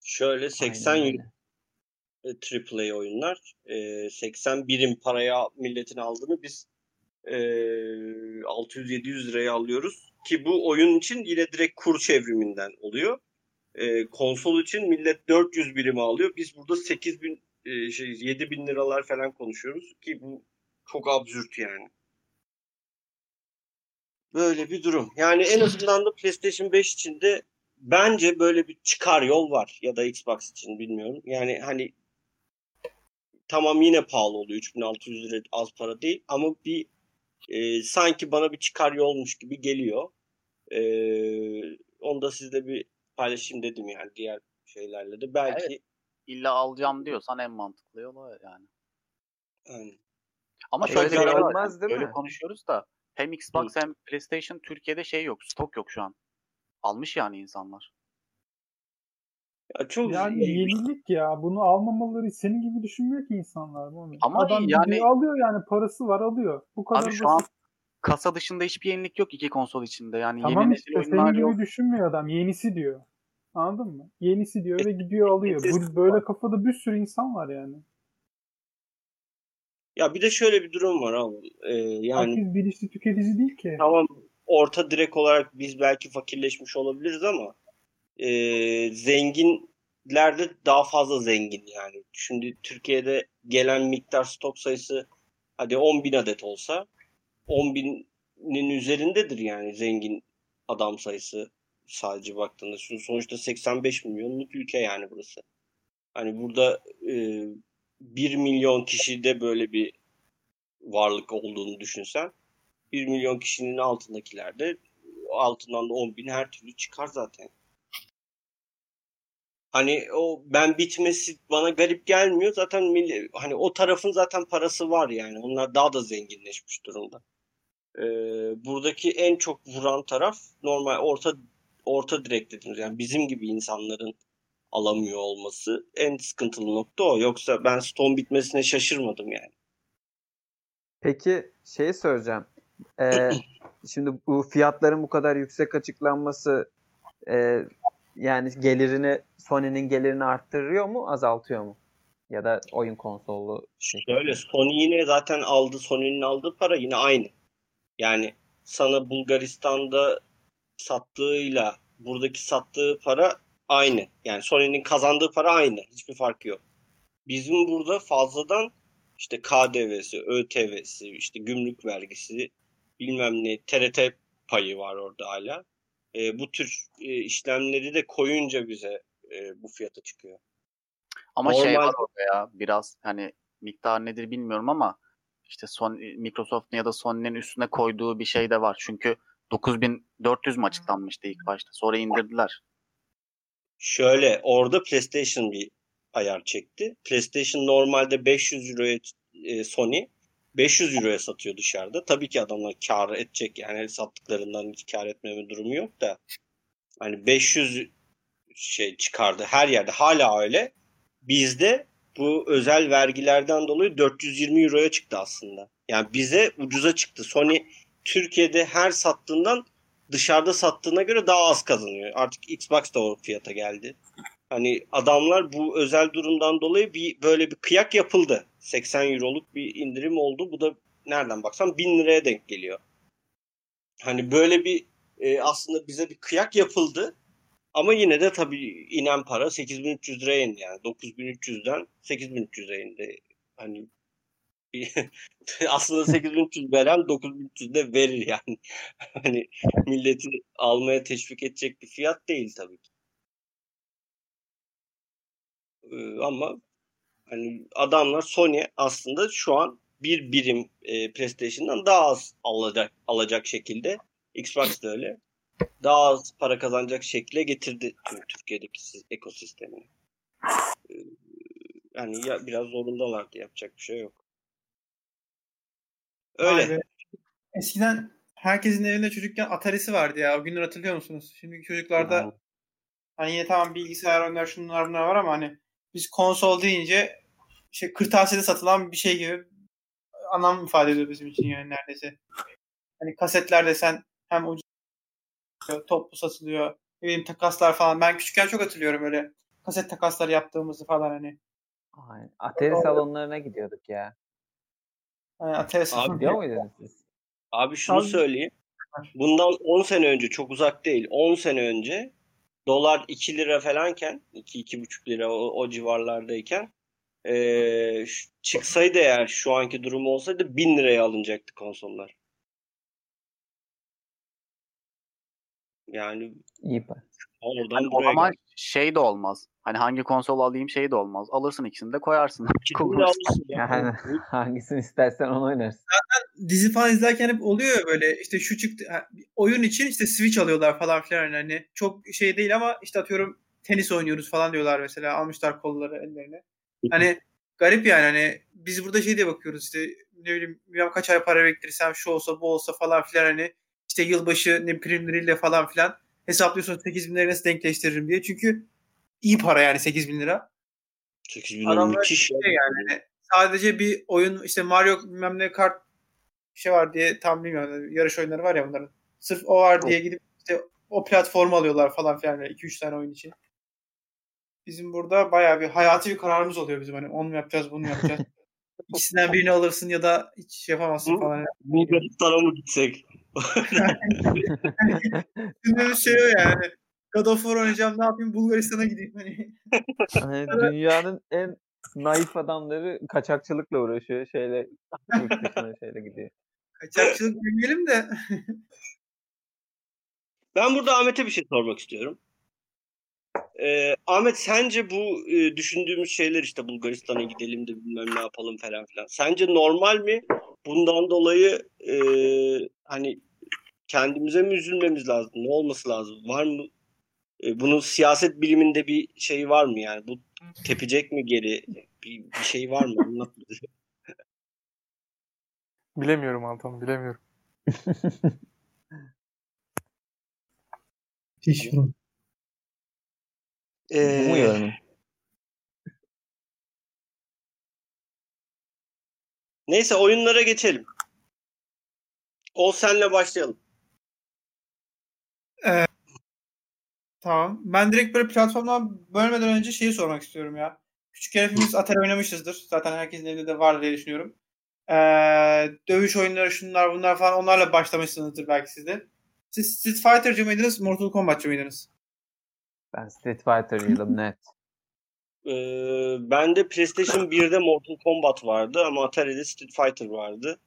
Şöyle 80 Aynen. AAA oyunlar. E, 80 birim paraya milletin aldığını biz e, 600-700 liraya alıyoruz. Ki bu oyun için yine direkt kur çevriminden oluyor. Konsol için millet 400 birim alıyor. Biz burada 8000 e, şey 7000 liralar falan konuşuyoruz ki bu çok absürt yani. Böyle bir durum. Yani en azından da PlayStation 5 için de bence böyle bir çıkar yol var ya da Xbox için bilmiyorum. Yani hani tamam yine pahalı oluyor. 3600 lira az para değil ama bir e, sanki bana bir çıkar yolmuş gibi geliyor. E, onu da sizle bir paylaşayım dedim yani diğer şeylerle de. Belki İlla alacağım diyorsan en mantıklı yol o yani. yani, Ama şöyle bir şey olmaz değil Öyle mi? konuşuyoruz da hem Xbox hem PlayStation Türkiye'de şey yok. Stok yok şu an. Almış yani insanlar. Ya çok Yani yenilik ya. Bunu almamaları senin gibi düşünmüyor ki insanlar. Mami. Ama Adam yani- alıyor yani parası var alıyor. Bu kadar Abi şu an kasa dışında hiçbir yenilik yok iki konsol içinde. Yani Tamam işte yeni nesil senin gibi yok. düşünmüyor adam. Yenisi diyor. Anladın mı? Yenisi diyor ve gidiyor alıyor. Kesin Bu, böyle kafada bir sürü insan var yani. ya bir de şöyle bir durum var abi. E, yani Herkes bilinçli tüketici değil ki. Tamam orta direk olarak biz belki fakirleşmiş olabiliriz ama e, zenginler de daha fazla zengin yani. Şimdi Türkiye'de gelen miktar stok sayısı hadi 10 bin adet olsa 10 binin üzerindedir yani zengin adam sayısı sadece baktığında. Şimdi sonuçta 85 milyonluk ülke yani burası. Hani burada e, 1 milyon kişide böyle bir varlık olduğunu düşünsen 1 milyon kişinin altındakilerde altından da 10 bin her türlü çıkar zaten. Hani o ben bitmesi bana garip gelmiyor. Zaten milli, hani o tarafın zaten parası var yani. Onlar daha da zenginleşmiş durumda. Ee, buradaki en çok vuran taraf normal orta orta direkt dediğimiz yani bizim gibi insanların alamıyor olması en sıkıntılı nokta o. Yoksa ben Stone bitmesine şaşırmadım yani. Peki şey soracağım. Ee, şimdi bu fiyatların bu kadar yüksek açıklanması e, yani gelirini Sony'nin gelirini arttırıyor mu, azaltıyor mu? Ya da oyun konsolu şey. Şöyle Sony yine zaten aldı Sony'nin aldığı para yine aynı. Yani sana Bulgaristan'da sattığıyla buradaki sattığı para aynı. Yani Sony'nin kazandığı para aynı. Hiçbir farkı yok. Bizim burada fazladan işte KDV'si, ÖTV'si, işte gümrük vergisi, bilmem ne TRT payı var orada hala. E, bu tür e, işlemleri de koyunca bize e, bu fiyata çıkıyor. Ama şey Normal- var orada ya biraz hani miktar nedir bilmiyorum ama işte son Microsoft'un ya da Sony'nin üstüne koyduğu bir şey de var. Çünkü 9400 mü açıklanmıştı ilk başta. Sonra indirdiler. Şöyle orada PlayStation bir ayar çekti. PlayStation normalde 500 euroya e, Sony 500 euroya satıyor dışarıda. Tabii ki adamlar kar edecek yani sattıklarından hiç kar etmeme durumu yok da Hani 500 şey çıkardı her yerde hala öyle. Bizde bu özel vergilerden dolayı 420 euroya çıktı aslında. Yani bize ucuza çıktı. Sony Türkiye'de her sattığından dışarıda sattığına göre daha az kazanıyor. Artık Xbox da o fiyata geldi. Hani adamlar bu özel durumdan dolayı bir böyle bir kıyak yapıldı. 80 euroluk bir indirim oldu. Bu da nereden baksan 1000 liraya denk geliyor. Hani böyle bir e, aslında bize bir kıyak yapıldı. Ama yine de tabii inen para 8300 liraya indi yani. 9300'den 8300'e indi. Hani aslında 8300 veren 9300 de verir yani. hani milleti almaya teşvik edecek bir fiyat değil tabii ki. Ee, ama hani adamlar Sony aslında şu an bir birim e, PlayStation'dan daha az alacak alacak şekilde Xbox da öyle. Daha az para kazanacak şekle getirdi Türkiye'deki ekosistemini. Ee, yani ya biraz zorundalardı yapacak bir şey yok. Öyle. Abi, eskiden herkesin evinde çocukken Atari'si vardı ya. O günleri hatırlıyor musunuz? Şimdiki çocuklarda Hı. hani yine tamam bilgisayar oyunlar şunlar bunlar var ama hani biz konsol deyince işte kırtasiyede satılan bir şey gibi anlam ifade ediyor bizim için yani neredeyse. Hani kasetler desen hem ucuz toplu satılıyor. Ne bileyim takaslar falan. Ben küçükken çok hatırlıyorum öyle kaset takasları yaptığımızı falan hani. Aynen. Atari salonlarına gidiyorduk ya. hani Atari Abi, Gidiyor muydunuz siz? Abi şunu Abi- söyleyeyim. Bundan 10 sene önce çok uzak değil. 10 sene önce dolar 2 lira falanken 2-2,5 lira o, o civarlardayken eee, ş- çıksaydı eğer şu anki durum olsaydı 1000 liraya alınacaktı konsollar. Yani İyi para. oradan Hani o zaman şey de olmaz. Hani hangi konsol alayım şey de olmaz. Alırsın ikisini de koyarsın. Alırsın ya. Yani hangisini istersen onu oynarsın. dizi falan izlerken hep oluyor ya böyle işte şu çıktı oyun için işte Switch alıyorlar falan filan hani çok şey değil ama işte atıyorum tenis oynuyoruz falan diyorlar mesela almışlar kolları ellerine. Hani garip yani hani biz burada şey diye bakıyoruz işte ne bileyim bilmem kaç ay para biriktirirsem şu olsa bu olsa falan filan hani işte yılbaşı ne primleriyle falan filan hesaplıyorsun 8 bin liraya nasıl denkleştiririm diye. Çünkü iyi para yani 8 bin lira. 8 bin lira müthiş ya. şey yani hani sadece bir oyun işte Mario bilmem ne kart şey var diye tam bilmiyorum. Yarış oyunları var ya bunların. Sırf o var diye gidip işte o platformu alıyorlar falan filan 2-3 tane oyun için. Bizim burada bayağı bir hayati bir kararımız oluyor bizim hani onu mu yapacağız bunu mu yapacağız. İkisinden birini alırsın ya da hiç şey yapamazsın Hı. falan. Bulgaristan'a mı gitsek? Düşündüğümüz şey o yani. God of War oynayacağım ne yapayım Bulgaristan'a gideyim. Hani Hani dünyanın en naif adamları kaçakçılıkla uğraşıyor. Şeyle şeyle gidiyor. kaçakçılık demeyelim de. Ben burada Ahmet'e bir şey sormak istiyorum. Ee, Ahmet sence bu e, düşündüğümüz şeyler işte Bulgaristan'a gidelim de bilmem ne yapalım falan filan. Sence normal mi? Bundan dolayı e, hani kendimize mi üzülmemiz lazım? Ne olması lazım? Var mı? E, bunun siyaset biliminde bir şey var mı yani? Bu tepecek mi geri? Bir, bir şey var mı? Anlat bize. Bilemiyorum Altan bilemiyorum. Ee, Umuyorum. neyse oyunlara geçelim. O senle başlayalım. Tamam. Ben direkt böyle platformdan bölmeden önce şeyi sormak istiyorum ya. Küçükken hepimiz Atari oynamışızdır. Zaten herkesin evinde de var diye düşünüyorum. Ee, dövüş oyunları şunlar bunlar falan onlarla başlamışsınızdır belki siz de. Siz Street Fighter'cı mıydınız, Mortal Kombat'cı mıydınız? Ben Street Fighter'cıydım net. Ee, bende PlayStation 1'de Mortal Kombat vardı ama Atari'de Street Fighter vardı.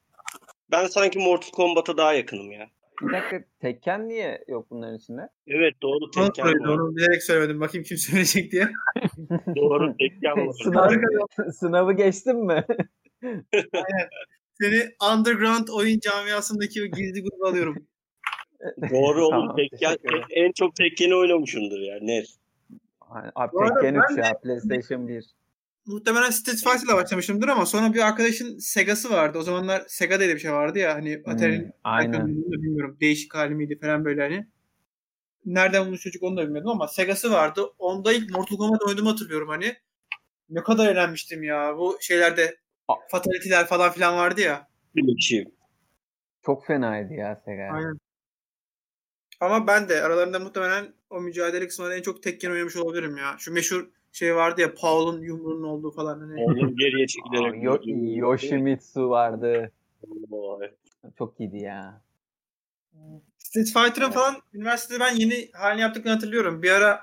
Ben sanki Mortal Kombat'a daha yakınım ya. Bir dakika Tekken niye yok bunların içinde? Evet doğru Tekken var. onu bilerek söylemedim. Bakayım kim söyleyecek diye. Doğru Tekken var. Sınav, sınavı geçtin mi? Seni underground oyun camiasındaki o gizli grubu alıyorum. Doğru oğlum Tamam, Tekken en çok Tekken'i oynamışımdır ya net. Abi Tekken ben 3 ya PlayStation 1. Muhtemelen Street Fighter'la başlamışımdır ama sonra bir arkadaşın Sega'sı vardı. O zamanlar Sega diye bir şey vardı ya hani Atari'nin Hmm, aynen. bilmiyorum değişik hali miydi falan böyle hani. nereden bulmuş çocuk onu da bilmiyordum ama Sega'sı vardı. Onda ilk Mortal Kombat oynadığımı hatırlıyorum hani. Ne kadar eğlenmiştim ya. Bu şeylerde fatality'ler falan filan vardı ya. Bir Çok fenaydı ya Sega. Aynen. Ama ben de aralarında muhtemelen o mücadele kısmında en çok Tekken oynamış olabilirim ya. Şu meşhur şey vardı ya Paul'un yumruğunun olduğu falan. Hani. Oğlum geriye çekilerek. Aa, Yo- Yoshimitsu vardı. Vay. Çok iyiydi ya. Street Fighter'ın falan üniversitede ben yeni halini yaptıklarını hatırlıyorum. Bir ara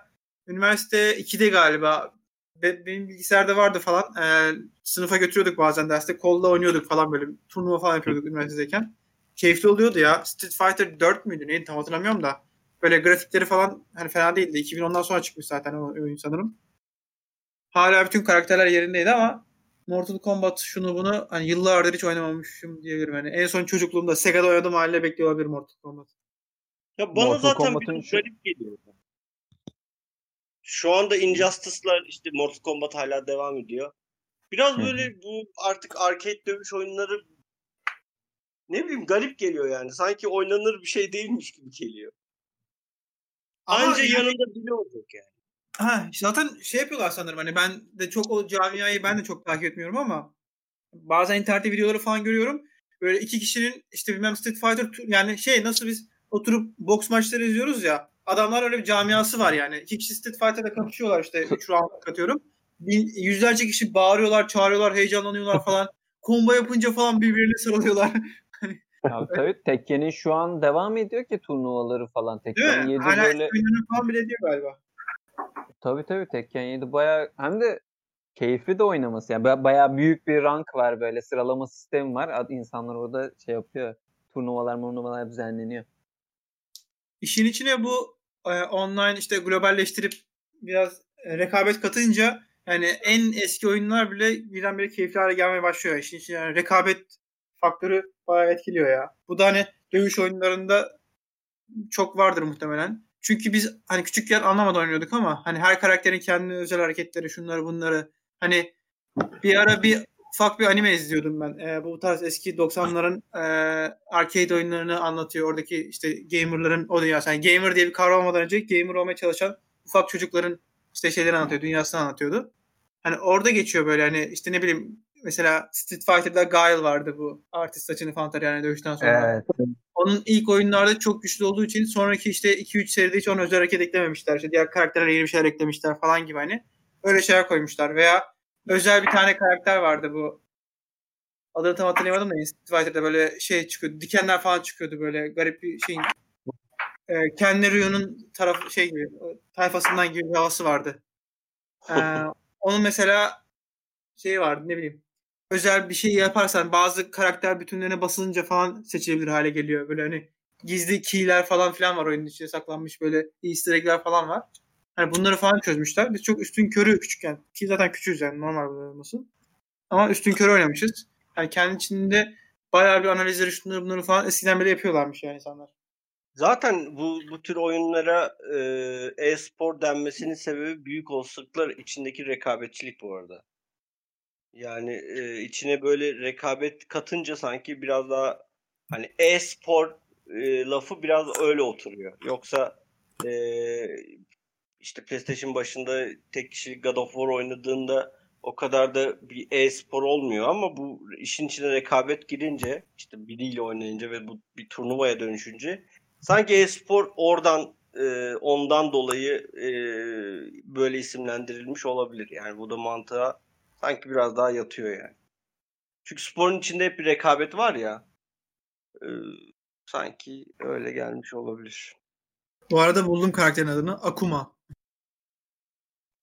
üniversite 2'de galiba be- benim bilgisayarda vardı falan. Ee, sınıfa götürüyorduk bazen derste. Kolla oynuyorduk falan böyle. Turnuva falan yapıyorduk üniversitedeyken. Keyifli oluyordu ya. Street Fighter 4 müydü neydi tam hatırlamıyorum da. Böyle grafikleri falan hani fena değildi. 2010'dan sonra çıkmış zaten o oyun sanırım. Hala bütün karakterler yerindeydi ama Mortal Kombat şunu bunu hani yıllardır hiç oynamamışım diyebilirim. Yani en son çocukluğumda Sega'da oynadığım haline bekliyor olabilir Mortal Kombat. Ya bana Mortal zaten Kombat'ın bir garip geliyor. Şu anda Injustice'lar işte Mortal Kombat hala devam ediyor. Biraz böyle bu artık arcade dövüş oyunları ne bileyim garip geliyor yani. Sanki oynanır bir şey değilmiş gibi geliyor. Ama Anca yani- yanında biri olacak yani. Ha, zaten şey yapıyorlar sanırım hani ben de çok o camiayı ben de çok takip etmiyorum ama bazen internette videoları falan görüyorum. Böyle iki kişinin işte bilmem Street Fighter yani şey nasıl biz oturup boks maçları izliyoruz ya adamlar öyle bir camiası var yani. İki kişi Street Fighter'da kapışıyorlar işte 3 round katıyorum. Bin, yüzlerce kişi bağırıyorlar, çağırıyorlar, heyecanlanıyorlar falan. Combo yapınca falan birbirine sarılıyorlar. Ya, tabii Tekken'in şu an devam ediyor ki turnuvaları falan. Değil Tekken mi? 7 Hala böyle falan bile diyor galiba. tabii tabii Tekken 7 bayağı hem de keyifli de oynaması. Yani ba- bayağı büyük bir rank var böyle sıralama sistemi var. İnsanlar orada şey yapıyor. Turnuvalar, turnuvalar düzenleniyor. İşin içine bu e, online işte globalleştirip biraz e, rekabet katınca yani en eski oyunlar bile birdenbire keyifli hale gelmeye başlıyor. İşin içine yani rekabet faktörü bayağı etkiliyor ya. Bu da hani dövüş oyunlarında çok vardır muhtemelen. Çünkü biz hani küçükken anlamadan oynuyorduk ama hani her karakterin kendine özel hareketleri, şunları bunları hani bir ara bir ufak bir anime izliyordum ben. Ee, bu tarz eski 90'ların e, arcade oyunlarını anlatıyor. Oradaki işte gamerların o dünyası. Yani gamer diye bir kavram olmadan önce gamer olmaya çalışan ufak çocukların işte şeyleri anlatıyor. Dünyasını anlatıyordu. Hani orada geçiyor böyle hani işte ne bileyim mesela Street Fighter'da Guile vardı bu. Artist saçını falan yani dövüşten sonra. Onun ilk oyunlarda çok güçlü olduğu için sonraki işte 2-3 seride hiç ona özel hareket eklememişler. İşte diğer karakterlere yeni bir şeyler eklemişler falan gibi hani. Öyle şeyler koymuşlar. Veya özel bir tane karakter vardı bu. Adını tam hatırlayamadım da Street Fighter'da böyle şey çıkıyordu. Dikenler falan çıkıyordu böyle garip bir şeyin. E, Ken Ryu'nun tarafı şey gibi tayfasından gibi bir havası vardı. E, onun mesela şey vardı ne bileyim özel bir şey yaparsan bazı karakter bütünlerine basılınca falan seçilebilir hale geliyor. Böyle hani gizli key'ler falan filan var oyunun içinde saklanmış böyle easter egg'ler falan var. Hani bunları falan çözmüşler. Biz çok üstün körü küçükken. Ki zaten küçüğüz yani normal böyle olması. Ama üstün körü oynamışız. Yani kendi içinde bayağı bir analizleri şunları bunları falan eskiden beri yapıyorlarmış yani insanlar. Zaten bu bu tür oyunlara e, e-spor denmesinin sebebi büyük olasılıklar içindeki rekabetçilik bu arada. Yani e, içine böyle rekabet katınca sanki biraz daha hani e-spor e, lafı biraz öyle oturuyor. Yoksa e, işte PlayStation başında tek kişilik God of War oynadığında o kadar da bir e-spor olmuyor ama bu işin içine rekabet girince işte biriyle oynayınca ve bu bir turnuvaya dönüşünce sanki e-spor oradan ondan dolayı böyle isimlendirilmiş olabilir. Yani bu da mantığa sanki biraz daha yatıyor yani. Çünkü sporun içinde hep bir rekabet var ya. e, sanki öyle gelmiş olabilir. Bu arada buldum karakterin adını. Akuma.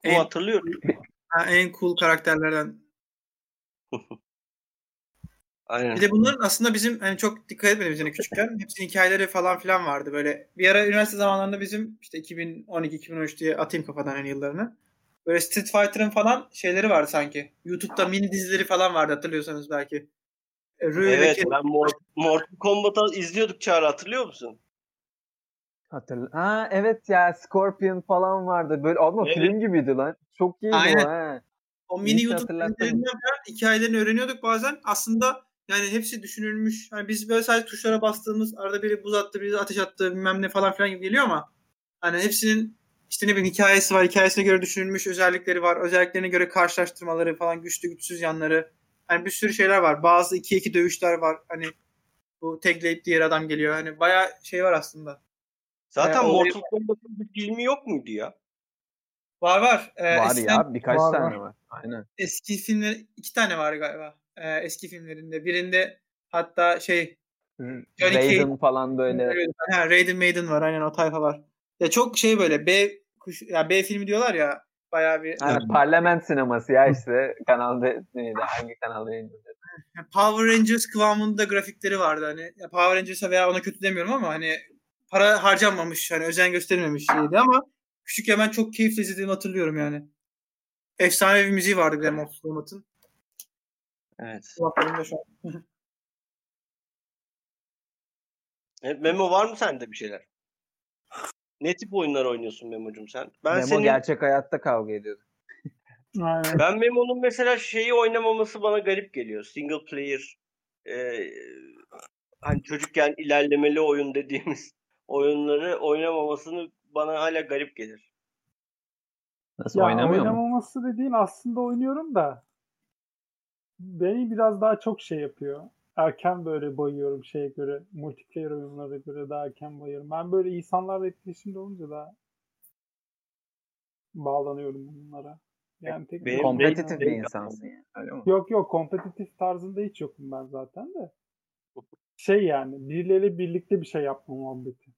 Bunu En, hatırlıyorum. ha, en cool karakterlerden Aynen. Bir de bunların aslında bizim hani çok dikkat etmediğimiz yani küçükken hepsinin hikayeleri falan filan vardı böyle. Bir ara üniversite zamanlarında bizim işte 2012-2013 diye atayım kafadan hani yıllarını. Böyle Street Fighter'ın falan şeyleri vardı sanki. YouTube'da mini dizileri falan vardı hatırlıyorsanız belki. E, ile Evet ben Mor- Mortal Kombat'ı izliyorduk Çağrı hatırlıyor musun? Hatırla. Ha evet ya Scorpion falan vardı. Böyle ama Evet. film gibiydi lan. Çok iyiydi Aynen. o ha. O mini Hiç YouTube hikayelerini öğreniyorduk bazen. Aslında yani hepsi düşünülmüş. Hani biz böyle sadece tuşlara bastığımız arada biri buz attı, biri ateş attı bilmem ne falan filan gibi geliyor ama Hani hepsinin işte ne bileyim hikayesi var. Hikayesine göre düşünülmüş özellikleri var. Özelliklerine göre karşılaştırmaları falan güçlü güçsüz yanları. Hani bir sürü şeyler var. Bazı 2-2 dövüşler var. Hani bu tagleyip diğer adam geliyor. Hani bayağı şey var aslında. Zaten Ee, Mortal Kombat'ın bir filmi yok muydu ya? Var var. Ee, Var eskiden ya birkaç var, tane var. var. Aynen. Eski filmler iki tane var galiba. Ee, eski filmlerinde. Birinde hatta şey Johnny Raiden falan böyle. Ha, Raiden Maiden var aynen o tayfa var. Ya çok şey böyle B kuş ya B filmi diyorlar ya bayağı bir Aynen, parlament sineması ya işte kanalda neydi hangi kanalda yayınlanıyor. Power Rangers kıvamında grafikleri vardı hani. Ya Power Rangers'a veya ona kötü demiyorum ama hani para harcanmamış hani özen gösterilmemiş şeydi ama küçükken ben çok keyifle izlediğimi hatırlıyorum yani. Efsane bir müziği vardı bir de Mortal Kombat'ın. Evet. Kulaklarımda şu an. Evet, Memo var mı sende bir şeyler? Ne tip oyunlar oynuyorsun Memo'cum sen? Ben Memo senin gerçek hayatta kavga ediyordu. Aynen. ben Memo'nun mesela şeyi oynamaması bana garip geliyor. Single player e, hani çocukken ilerlemeli oyun dediğimiz oyunları oynamamasını bana hala garip gelir. Nasıl Ya oynamıyor mu? oynamaması dediğin aslında oynuyorum da beni biraz daha çok şey yapıyor. Erken böyle bayıyorum şeye göre, multiplayer oyunlara göre daha erken bayıyorum. Ben böyle insanlarla etkileşimde olunca da bağlanıyorum bunlara. Yani tek Benim- Kompetitif bir insansın yani. Öyle mi? Yok yok kompetitif tarzında hiç yokum ben zaten de. Şey yani birileriyle birlikte bir şey yapma muhabbeti.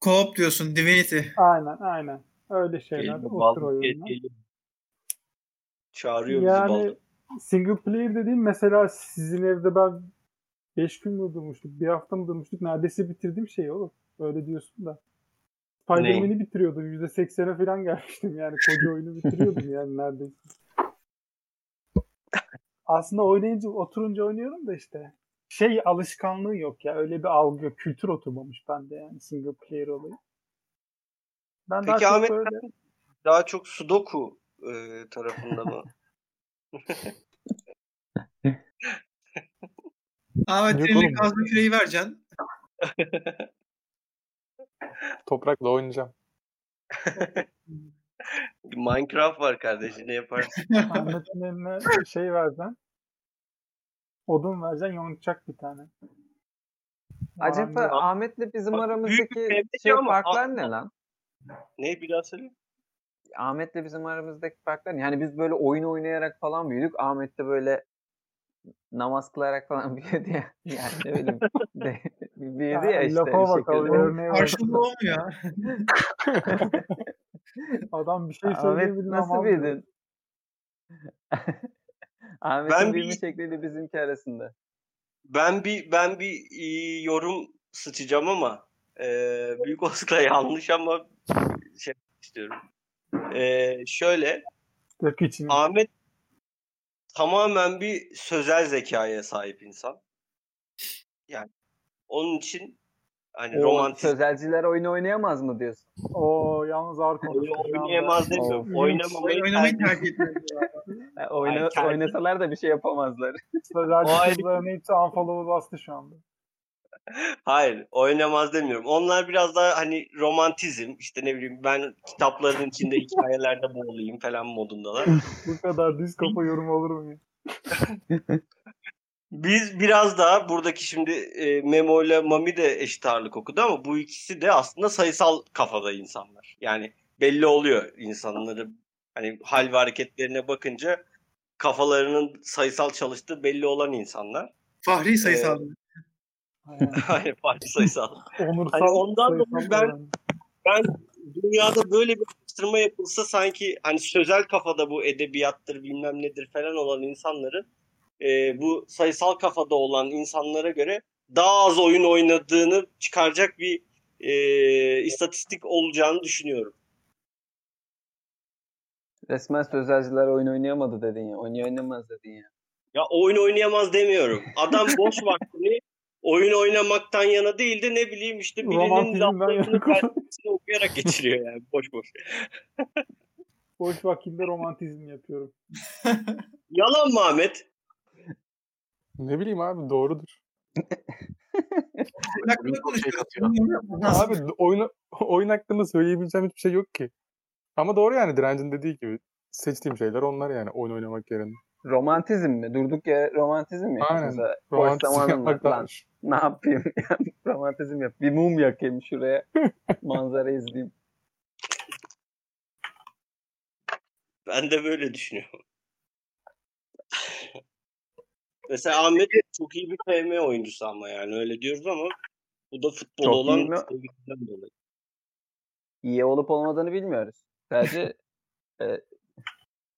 Co-op diyorsun Divinity. Aynen aynen. Öyle şeyler. Geliyor, O tür Baldur's Gate oyunlar. Çağırıyor bizi Yani Baldur. single player dediğim mesela sizin evde ben 5 gün mü durmuştuk, bir hafta mı durmuştuk neredeyse bitirdiğim şey oğlum. Öyle diyorsun da. Spider-Man'i bitiriyordum. %80'e falan gelmiştim yani. Koca oyunu bitiriyordum yani neredeyse. Aslında oynayınca, oturunca oynuyorum da işte. Şey alışkanlığı yok ya. Öyle bir algı, kültür oturmamış bende yani single player olayı. Ben daha Peki çok Ahmet böyle... sen daha çok Sudoku e, tarafında mı? Ahmet oğlum. kazma küreği vereceksin. Toprakla oynayacağım. Minecraft var kardeşim ne yaparsın? Ahmet'in eline şey vereceksin. Odun vereceksin yontacak bir tane. Acaba Ahmet'le bizim Bak, aramızdaki şey ama- farklar ne lan? ne bir daha söyle? Ahmet'le bizim aramızdaki farklar? Yani biz böyle oyun oynayarak falan büyüdük. Ahmet de böyle namaz kılarak falan büyüdü ya. Yani ne bileyim. de, büyüdü ya işte. Lafa bak. Karşılığı olmuyor. Adam bir şey Ahmet söyleyebilir nasıl büyüdün? Ahmet'in Ben büyüme bir- şekliyle bizimki arasında. Ben bir ben bir e, yorum sıçacağım ama e, büyük olasılıkla yanlış ama şey istiyorum. E, şöyle. Ahmet tamamen bir sözel zekaya sahip insan. Yani onun için hani O romantik sözelciler oyunu oynayamaz mı diyorsun? Oo yalnız anda. oynayamaz demiyorum. Oynamamayı Oynamayı tercih- etmiyorum. Oyna, oynasalar da bir şey yapamazlar. Sözelci O kızların hepsi unfollow bastı şu anda. Hayır, oynamaz demiyorum. Onlar biraz daha hani romantizm, işte ne bileyim ben kitapların içinde hikayelerde boğulayım falan modundalar. Bu kadar düz kafa yorum olur mu? ya? Biz biraz daha buradaki şimdi e, Memo ile Mami de eşit ağırlık okudu ama bu ikisi de aslında sayısal kafada insanlar. Yani belli oluyor insanları hani hal ve hareketlerine bakınca kafalarının sayısal çalıştığı belli olan insanlar. Fahri sayısal. Aynen. Hani farklı sayısal. Onursal Hani ondan dolayı ben- ben dünyada böyle bir araştırma yapılsa sanki hani sözel kafada bu edebiyattır bilmem nedir falan olan insanların e, bu sayısal kafada olan insanlara göre daha az oyun oynadığını çıkaracak bir e, istatistik olacağını düşünüyorum. Resmen sözelciler oyun oynayamadı dedin ya. Oyun oynamaz dedin ya. Ya oyun oynayamaz demiyorum. Adam boş vaktini oyun oynamaktan yana değil de ne bileyim işte birinin laflarını felsefesini okuyarak geçiriyor yani boş boş. Boş vaktimde romantizm yapıyorum. Yalan mı Ahmet? Ne bileyim abi doğrudur. oyun şey konuşuyoruz. Abi oyun, oyun hakkında söyleyebileceğim hiçbir şey yok ki. Ama doğru yani Direncin dediği gibi. Seçtiğim şeyler onlar yani oyun oynamak yerine. Romantizm mi? Durduk yere romantizm mi? Aynen. Mesela Romantizm lan ne yapayım? romantizm yap. Bir mum yakayım şuraya. Manzara izleyeyim. Ben de böyle düşünüyorum. Mesela Ahmet çok iyi bir FM oyuncusu ama yani öyle diyoruz ama bu da futbol Çok olan iyi mi? sevgisinden dolayı. İyi olup olmadığını bilmiyoruz. Sadece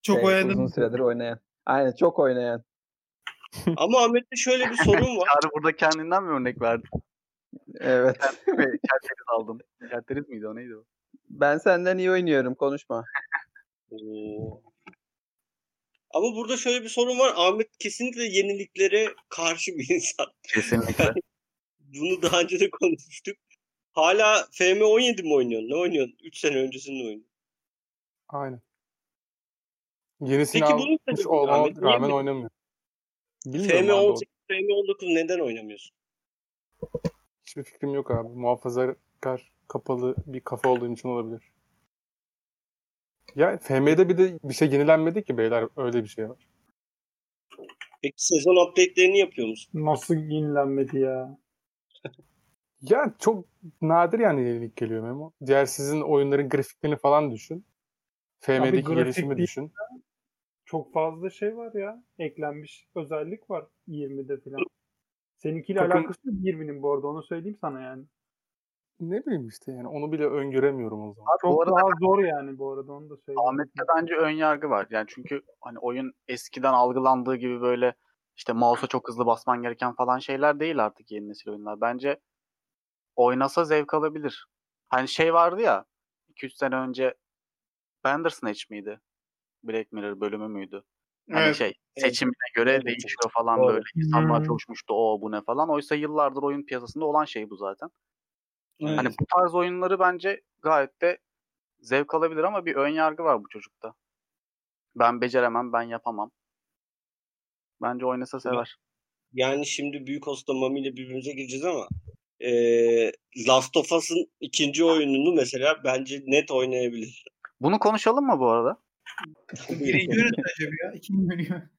Çok şey, oynadım. uzun süredir oynayan. Aynen çok oynayan. Ama Ahmet'te şöyle bir sorun var. Çağrı burada kendinden mi örnek verdi? Evet. Ve Kerteriz aldım. Kerteriz miydi o neydi o? Ben senden iyi oynuyorum. Konuşma. Oo. Ama burada şöyle bir sorun var. Ahmet kesinlikle yeniliklere karşı bir insan. Kesinlikle. Bunu daha önce de konuşmuştuk. Hala FM 17 mi oynuyorsun? Ne oynuyorsun? 3 sene öncesinde oynuyorsun. Aynen. Yenisini Peki bunun almış olmama rağmen oynamıyor. Bilmiyorum FM abi. o- 18, FM 19 neden oynamıyorsun? Hiçbir fikrim yok abi. Muhafazakar kapalı bir kafa olduğum için olabilir. Ya FM'de bir de bir şey yenilenmedi ki beyler. Öyle bir şey var. Peki sezon update'lerini yapıyor musun? Nasıl yenilenmedi ya? Ya çok nadir yani yenilik geliyor Memo. Diğer sizin oyunların grafiklerini falan düşün. FM'deki gelişimi düşün. Çok fazla şey var ya. Eklenmiş özellik var 20'de falan. Seninkiyle Takım- alakası yok 20'nin bu arada onu söyleyeyim sana yani. Ne bileyim işte yani onu bile öngöremiyorum o zaman. Abi bu Çok arada daha zor yani bu arada onu da söyleyeyim. Ahmet'te bence ön yargı var. Yani çünkü hani oyun eskiden algılandığı gibi böyle işte mouse'a çok hızlı basman gereken falan şeyler değil artık yeni nesil oyunlar. Bence oynasa zevk alabilir. Hani şey vardı ya 2-3 sene önce Bandersnatch miydi? Black Mirror bölümü müydü? Hani Evet. şey seçimine göre Evet. değişiyor falan Doğru. böyle. İnsanlar Hmm. coşmuştu o bu ne falan. Oysa yıllardır oyun piyasasında olan şey bu zaten. Evet. Hani bu tarz oyunları bence gayet de zevk alabilir ama bir ön yargı var bu çocukta. Ben beceremem, ben yapamam. Bence oynasa sever. Yani şimdi Büyük Hosta Mami ile birbirimize gireceğiz ama eee Last of Us'ın ikinci oyununu mesela bence net oynayabilir. Bunu konuşalım mı bu arada? Birinci acaba ya. İkinci yönetmen.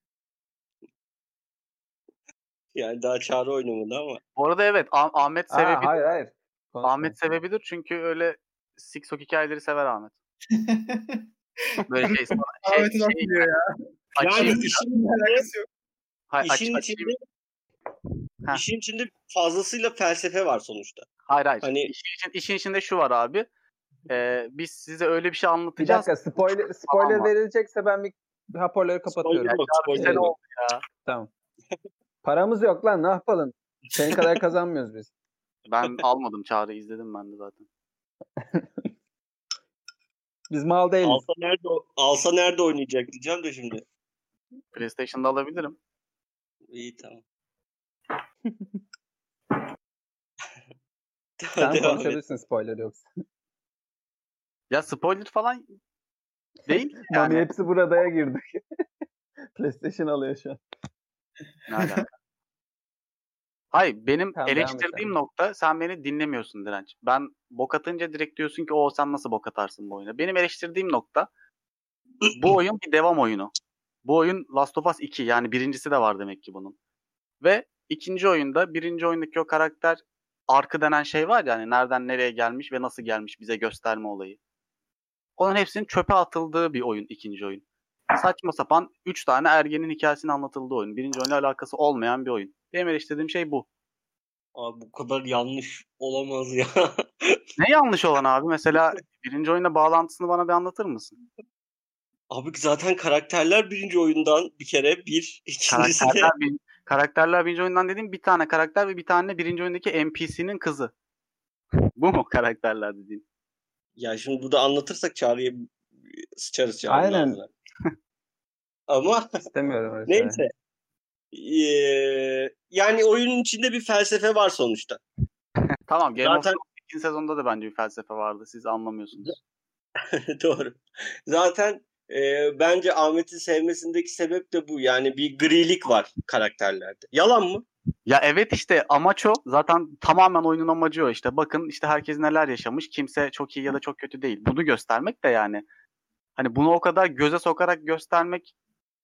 Yani daha çağrı oynamadı ama. Bu arada evet Ah- Ahmet Aa, sevebilir. hayır hayır. Konuşma. Ahmet sevebilir çünkü öyle Sixok hikayeleri sever Ahmet. Böyle şey şey, Ahmet'i nasıl şey, biliyor ya? Yani açayım, işin, Alakası yok. hay, aç, işin içinde işin içinde fazlasıyla felsefe var sonuçta. Hayır hayır. Hani- İşin, işin içinde şu var abi. Ee, biz size öyle bir şey Bir anlatacağız. dakika spoiler, spoiler Tamam. verilecekse ben bir hoparlörü kapatıyorum. Spoiler yok, Bir spoiler yok. oldu ya. Tamam. Paramız yok lan ne yapalım? Senin kadar kazanmıyoruz biz. Ben almadım çağrı izledim ben de zaten. Biz mal değiliz. Alsa nerede alsa nerede oynayacak diyeceğim de şimdi. PlayStation'da alabilirim. İyi tamam. Sen konuşabilirsin spoiler yoksa. Ya spoiler falan değil Mami yani. hepsi buradaya girdi. PlayStation alıyor şu an. Ne? Hayır benim Tamam, eleştirdiğim nokta sen beni dinlemiyorsun Direnç. Ben bok atınca direkt diyorsun ki o sen nasıl bok atarsın bu oyuna. Benim eleştirdiğim nokta bu oyun bir devam oyunu. Bu oyun Last of Us 2 yani birincisi de var demek ki bunun. Ve ikinci oyunda birinci oyundaki o karakter arkı denen şey var ya hani nereden nereye gelmiş ve nasıl gelmiş bize gösterme olayı. Onun hepsinin çöpe atıldığı bir oyun ikinci oyun. Saçma sapan 3 tane ergenin hikayesini anlatıldığı oyun. Birinci oyunla alakası olmayan bir oyun. Benim eleştirdiğim şey bu. Abi bu kadar yanlış olamaz ya. Ne yanlış olan abi? Mesela birinci oyunla bağlantısını bana bir anlatır mısın? Abi zaten karakterler birinci oyundan bir kere bir. ikincisi de Karakterler, bir, karakterler birinci oyundan dediğim bir tane karakter ve bir tane birinci oyundaki NPC'nin kızı. bu mu karakterler dediğin? Ya şimdi burada anlatırsak çağrıya sıçarız çağrının Aynen. Ama İstemiyorum öyle neyse. Ee, yani oyunun içinde bir felsefe var sonuçta. Tamam Game of Zaten Thrones ikinci sezonda da bence bir felsefe vardı. Siz anlamıyorsunuz. doğru. Zaten e, bence Ahmet'in sevmesindeki sebep de bu. Yani bir grilik var karakterlerde. Yalan mı? Ya evet işte amaç o. Zaten tamamen oyunun amacı o işte. Bakın işte herkes neler yaşamış. Kimse çok iyi ya da çok kötü değil. Bunu göstermek de yani. Hani bunu o kadar göze sokarak göstermek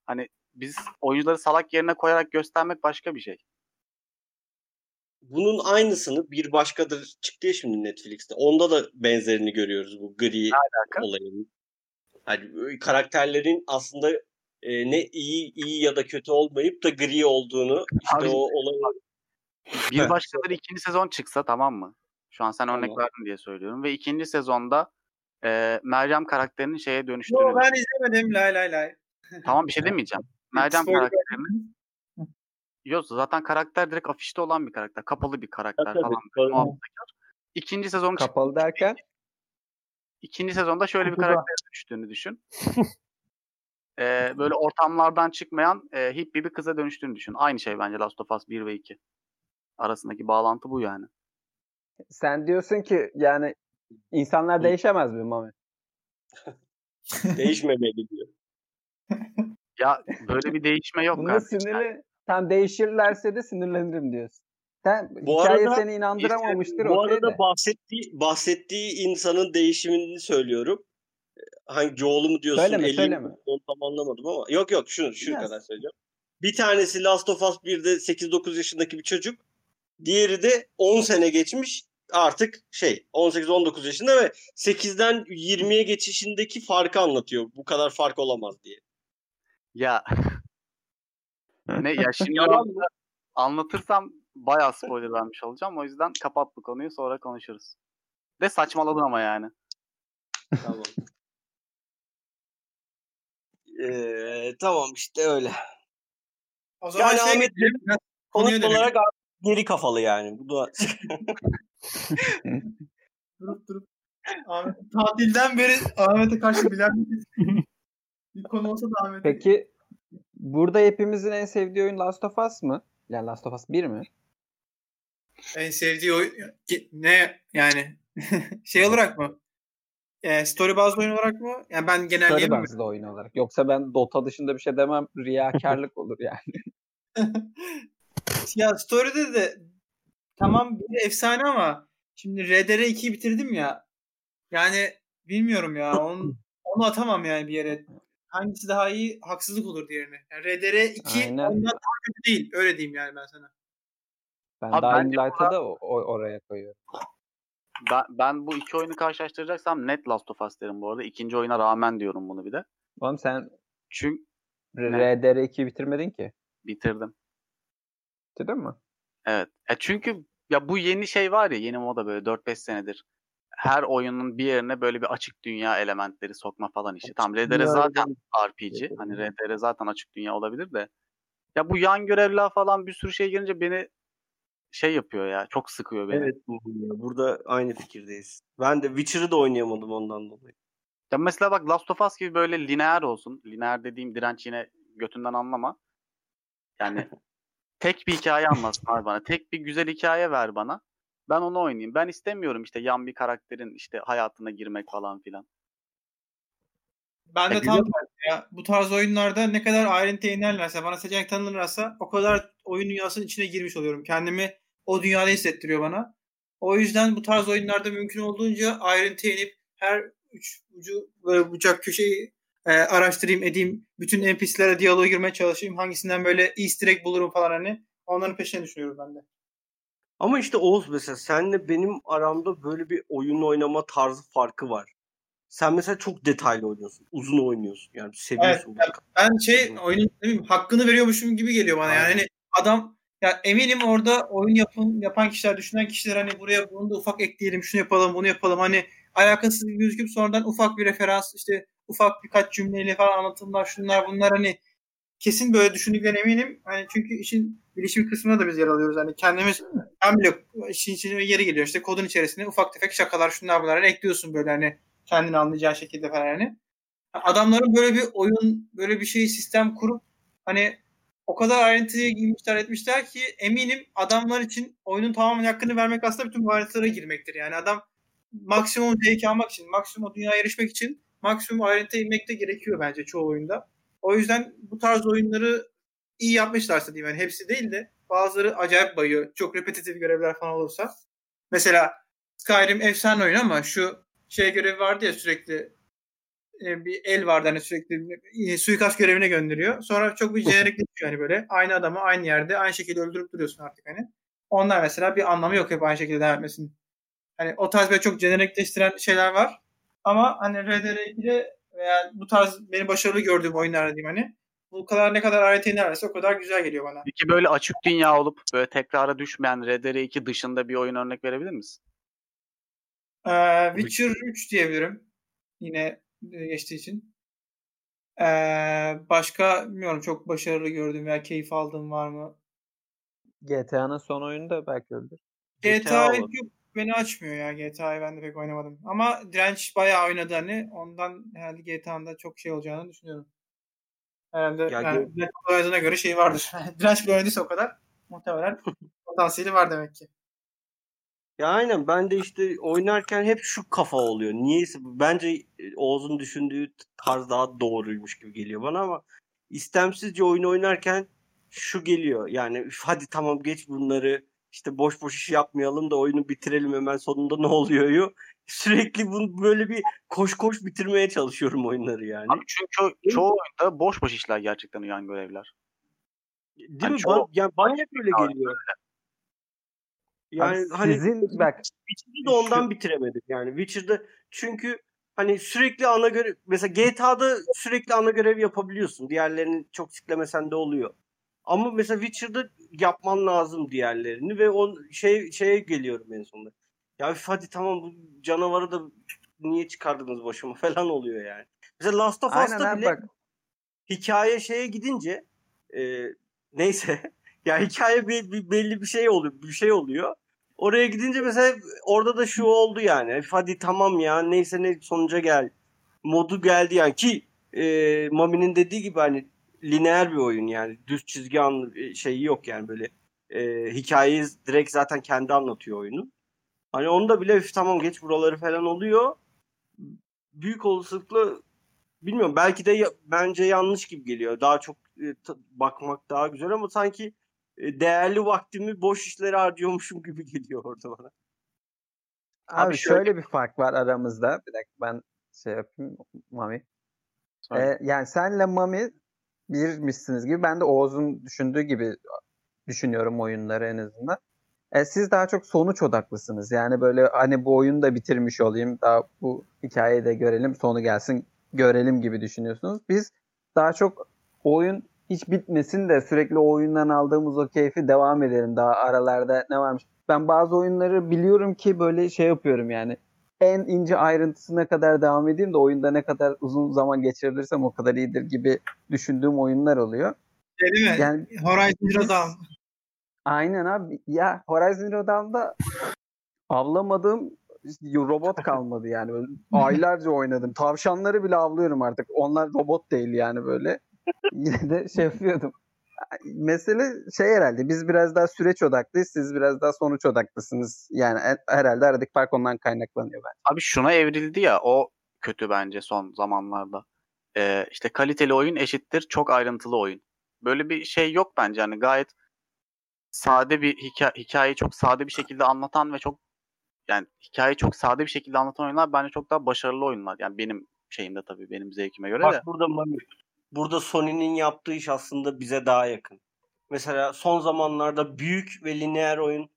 hani biz oyuncuları salak yerine koyarak göstermek başka bir şey. Bunun aynısını bir başkadır çıktı ya şimdi Netflix'te. Onda da benzerini görüyoruz bu gri olayının. Hani karakterlerin aslında e, ne iyi iyi ya da kötü olmayıp da gri olduğunu işte Abi, o olayı bir başkadır ikinci sezon çıksa tamam mı? Şu an sen tamam. örnek verdin diye söylüyorum ve ikinci sezonda e, Meryem karakterinin şeye dönüştüğünü. Yo, ben izlemedim lay lay lay. Tamam bir şey demeyeceğim. Meryem karakterinin Yok zaten karakter direkt afişte olan bir karakter. Kapalı bir karakter tabii, falan. Muhafazakar. İkinci sezon Kapalı derken? İkinci sezonda şöyle bir karakter dönüştüğünü düşün. ee, böyle ortamlardan çıkmayan e, hippie bir kıza dönüştüğünü düşün. Aynı şey bence Last of Us 1 ve 2. Arasındaki bağlantı bu yani. Sen diyorsun ki yani insanlar değişemez mi Mami? Değişmemeli diyor. Ya böyle bir değişme yok Bunda sinirli, tam değişirlerse de sinirlenirim diyorsun. Sen bu hikaye arada, seni inandıramamıştır. Işte, bu arada de. bahsettiği, bahsettiği insanın değişimini söylüyorum. Hangi Joel'u mu diyorsun? Söyleme, söyleme. Onu tam anlamadım ama. Yok yok şunu, şunu kadar söyleyeceğim. Bir tanesi Last of Us 1'de 8-9 yaşındaki bir çocuk. Diğeri de 10 sene geçmiş artık şey 18-19 yaşında ve 8'den 20'ye geçişindeki farkı anlatıyor. Bu kadar fark olamaz diye. Ya ne ya şimdi anlatırsam bayağı spoiler vermiş olacağım. O yüzden kapat bu konuyu sonra konuşuruz. De saçmaladın ama yani. Tamam. Ee, tamam işte öyle. O zaman yani şey Ahmet konut olarak geri kafalı yani. Bu da durup durup Ahmet, tatilden beri Ahmet'e karşı bilen bir konu olsa da Ahmet'e. Peki burada hepimizin en sevdiği oyun Last of Us mı? Yani Last of Us 1 mi? En sevdiği oyun ne yani şey olarak mı? E, story bazlı oyun olarak mı? Yani ben genelde Story bazlı oyun olarak. Yoksa ben Dota dışında bir şey demem. Riyakarlık olur yani. ya story'de de tamam bir efsane ama şimdi RDR 2'yi bitirdim ya. Yani bilmiyorum ya. Onu, onu atamam yani bir yere. Hangisi daha iyi haksızlık olur diğerine. Yani RDR 2 Aynen. ondan daha kötü değil. Öyle diyeyim yani ben sana. Ben Abi Dying Light'ı da o- oraya koyuyorum. Ben, ben bu iki oyunu karşılaştıracaksam net Last of Us derim bu arada. İkinci oyuna rağmen diyorum bunu bir de. Oğlum sen Çünkü RDR 2'yi bitirmedin ki. bitirdim. Bitirdin mi? Evet. E çünkü ya bu yeni şey var ya yeni moda böyle 4-5 senedir. Her oyunun bir yerine böyle bir açık dünya elementleri sokma falan işte. Tam RDR zaten RPG. Hani RDR zaten açık dünya olabilir de. Ya bu yan görevler falan bir sürü şey gelince beni şey yapıyor ya. Çok sıkıyor beni. Evet burada aynı fikirdeyiz. Ben de Witcher'ı da oynayamadım ondan dolayı. Ya mesela bak Last of Us gibi böyle lineer olsun. Lineer dediğim direnç yine götünden anlama. Yani tek bir hikaye anlatsın abi bana. Tek bir güzel hikaye ver bana. Ben onu oynayayım. Ben istemiyorum işte yan bir karakterin işte hayatına girmek falan filan. Ben de tam ya. Bu tarz oyunlarda ne kadar ayrıntıya inerlerse, bana seçenek tanınırsa o kadar oyun dünyasının içine girmiş oluyorum. Kendimi o dünyada hissettiriyor bana. O yüzden bu tarz oyunlarda mümkün olduğunca ayrıntıya inip her üç ucu böyle bucak köşeyi e, araştırayım edeyim. Bütün NPC'lere diyaloğa girmeye çalışayım. Hangisinden böyle easter egg bulurum falan hani. Onların peşine düşünüyorum ben de. Ama işte Oğuz mesela senle benim aramda böyle bir oyun oynama tarzı farkı var. Sen mesela çok detaylı oynuyorsun. Uzun oynuyorsun. Yani seviyorsun. Evet, ben şey oyunun hakkını veriyormuşum gibi geliyor bana. Yani hani adam ya eminim orada oyun yapın, yapan kişiler, düşünen kişiler hani buraya bunu da ufak ekleyelim, şunu yapalım, bunu yapalım. Hani alakasız gözüküp sonradan ufak bir referans, işte ufak birkaç cümleyle falan anlatımlar, şunlar bunlar hani kesin böyle düşündüklerine eminim. Hani çünkü işin bilişim kısmında da biz yer alıyoruz. Hani kendimiz hem bile işin içine yeri geliyor. İşte kodun içerisinde ufak tefek şakalar, şunlar bunlar hani ekliyorsun böyle hani kendini anlayacağı şekilde falan hani. Adamların böyle bir oyun, böyle bir şey sistem kurup hani o kadar ayrıntıya girmişler etmişler ki eminim adamlar için oyunun tamamen hakkını vermek aslında bütün bu haritalara girmektir. Yani adam maksimum zevki almak için, maksimum dünyaya erişmek için maksimum ayrıntıya inmek de gerekiyor bence çoğu oyunda. O yüzden bu tarz oyunları iyi yapmışlarsa diyeyim yani hepsi değil de bazıları acayip bayıyor. Çok repetitif görevler falan olursa. Mesela Skyrim efsane oyun ama şu şey görevi vardı ya sürekli e, bir el vardı hani sürekli e, suikast görevine gönderiyor. Sonra çok bir jenerikleşiyor hani böyle. Aynı adamı aynı yerde aynı şekilde öldürüp duruyorsun artık hani. Onlar mesela bir anlamı yok hep aynı şekilde devam etmesinin. Hani o tarz böyle çok jenerikleştiren şeyler var. Ama hani RDR2'de veya bu tarz beni başarılı gördüğüm oyunlar diyeyim hani. Bu kadar ne kadar ayrıntı inerlerse o kadar güzel geliyor bana. Peki böyle açık dünya olup böyle tekrara düşmeyen RDR2 dışında bir oyun örnek verebilir misin? Ee, Witcher 3 diyebilirim. Yine e, geçtiği için. Ee, başka bilmiyorum çok başarılı gördüğüm veya keyif aldığım var mı? GTA'nın son oyunu da belki öldür. GTA, GTA çok beni açmıyor ya. GTA'yı ben de pek oynamadım. Ama Direnç bayağı oynadı hani. Ondan herhalde GTA'nın da çok şey olacağını düşünüyorum. Herhalde Ya yani oynadığına göre şey vardır. Direnç bile oynadıysa o kadar muhtemelen potansiyeli var demek ki. Ya aynen ben de işte oynarken hep şu kafa oluyor. Niyeyse bence e, Oğuz'un düşündüğü tarz daha doğruymuş gibi geliyor bana ama istemsizce oyun oynarken şu geliyor. Yani "Üf, hadi tamam geç bunları işte boş boş iş yapmayalım da oyunu bitirelim hemen sonunda ne oluyor? Sürekli bunu böyle bir koş koş bitirmeye çalışıyorum oyunları yani. Abi çünkü çoğu oyunda boş boş işler gerçekten uyan görevler. Değil hani mi? çoğu- yani bana hep öyle geliyor. Yani Abi hani sizin bak Witcher'da da ondan bitiremedim. Yani Witcher'da çünkü hani sürekli ana görev mesela GTA'da sürekli ana görev yapabiliyorsun. Diğerlerini çok siklemesen de oluyor. Ama mesela Witcher'da yapman lazım diğerlerini ve o şey şeye geliyorum en sonunda. Ya hadi tamam bu canavarı da niye çıkardınız başıma falan oluyor yani. Mesela Last of Us'ta bile bak hikaye şeye gidince e, neyse ya hikaye bir, bir belli bir şey oluyor bir şey oluyor. Oraya gidince mesela orada da şu oldu yani. Hadi tamam ya neyse ne sonuca gel. Modu geldi yani ki e, Mami'nin dediği gibi hani lineer bir oyun yani düz çizgi an şeyi yok yani böyle e, hikayeyi direkt zaten kendi anlatıyor oyunu. Hani onda bile "Üf, tamam geç buraları falan oluyor. Büyük olasılıkla bilmiyorum belki de ya- bence yanlış gibi geliyor. Daha çok e, bakmak daha güzel ama sanki e, değerli vaktimi boş işlere harcıyormuşum gibi geliyor orada bana. abi, Abi şöyle, şöyle- bir fark var aramızda. Bir dakika ben şey yapayım Mami. Ee, yani senle Mami birmişsiniz gibi. Ben de Oğuz'un düşündüğü gibi düşünüyorum oyunları en azından. E, siz daha çok sonuç odaklısınız. Yani böyle hani bu oyunu da bitirmiş olayım. Daha bu hikayeyi de görelim. Sonu gelsin görelim gibi düşünüyorsunuz. Biz daha çok oyun hiç bitmesin de sürekli o oyundan aldığımız o keyfi devam edelim. Daha aralarda ne varmış. Ben bazı oyunları biliyorum ki böyle şey yapıyorum yani. En ince ayrıntısına kadar devam edeyim de oyunda ne kadar uzun zaman geçirebilirsem o kadar iyidir gibi düşündüğüm oyunlar oluyor. Şey değil mi? Yani Horizon Zero Dawn. Aynen abi. Ya Horizon Zero Dawn'da avlamadığım robot kalmadı yani. Böyle aylarca oynadım. Tavşanları bile avlıyorum artık. Onlar robot değil yani böyle. Yine de şey yapıyordum. Mesele şey herhalde biz biraz daha süreç odaklıyız. Siz biraz daha sonuç odaklısınız. Yani her- herhalde aradaki fark ondan kaynaklanıyor bence. Abi şuna evrildi ya o kötü bence son zamanlarda. Ee, işte kaliteli oyun eşittir çok ayrıntılı oyun. Böyle bir şey yok bence. Hani gayet sade bir hikaye, hikayeyi çok sade bir şekilde anlatan ve çok yani hikayeyi çok sade bir şekilde anlatan oyunlar bence çok daha başarılı oyunlar. Yani benim şeyimde tabii benim zevkime göre de. Bak burada Mami, burada Sony'nin yaptığı iş aslında bize daha yakın. Mesela son zamanlarda büyük ve lineer oyun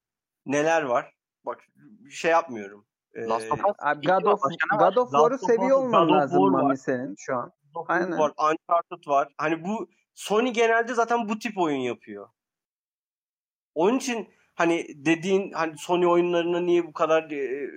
neler var? Bak bir şey yapmıyorum. Ee, Last of Us Abi God of? God of Us, seviyor olman lazım War var. Mami senin şu an. Aynen. var, Uncharted var. Hani bu Sony genelde zaten bu tip oyun yapıyor. Onun için hani dediğin hani Sony oyunlarına niye bu kadar e, e,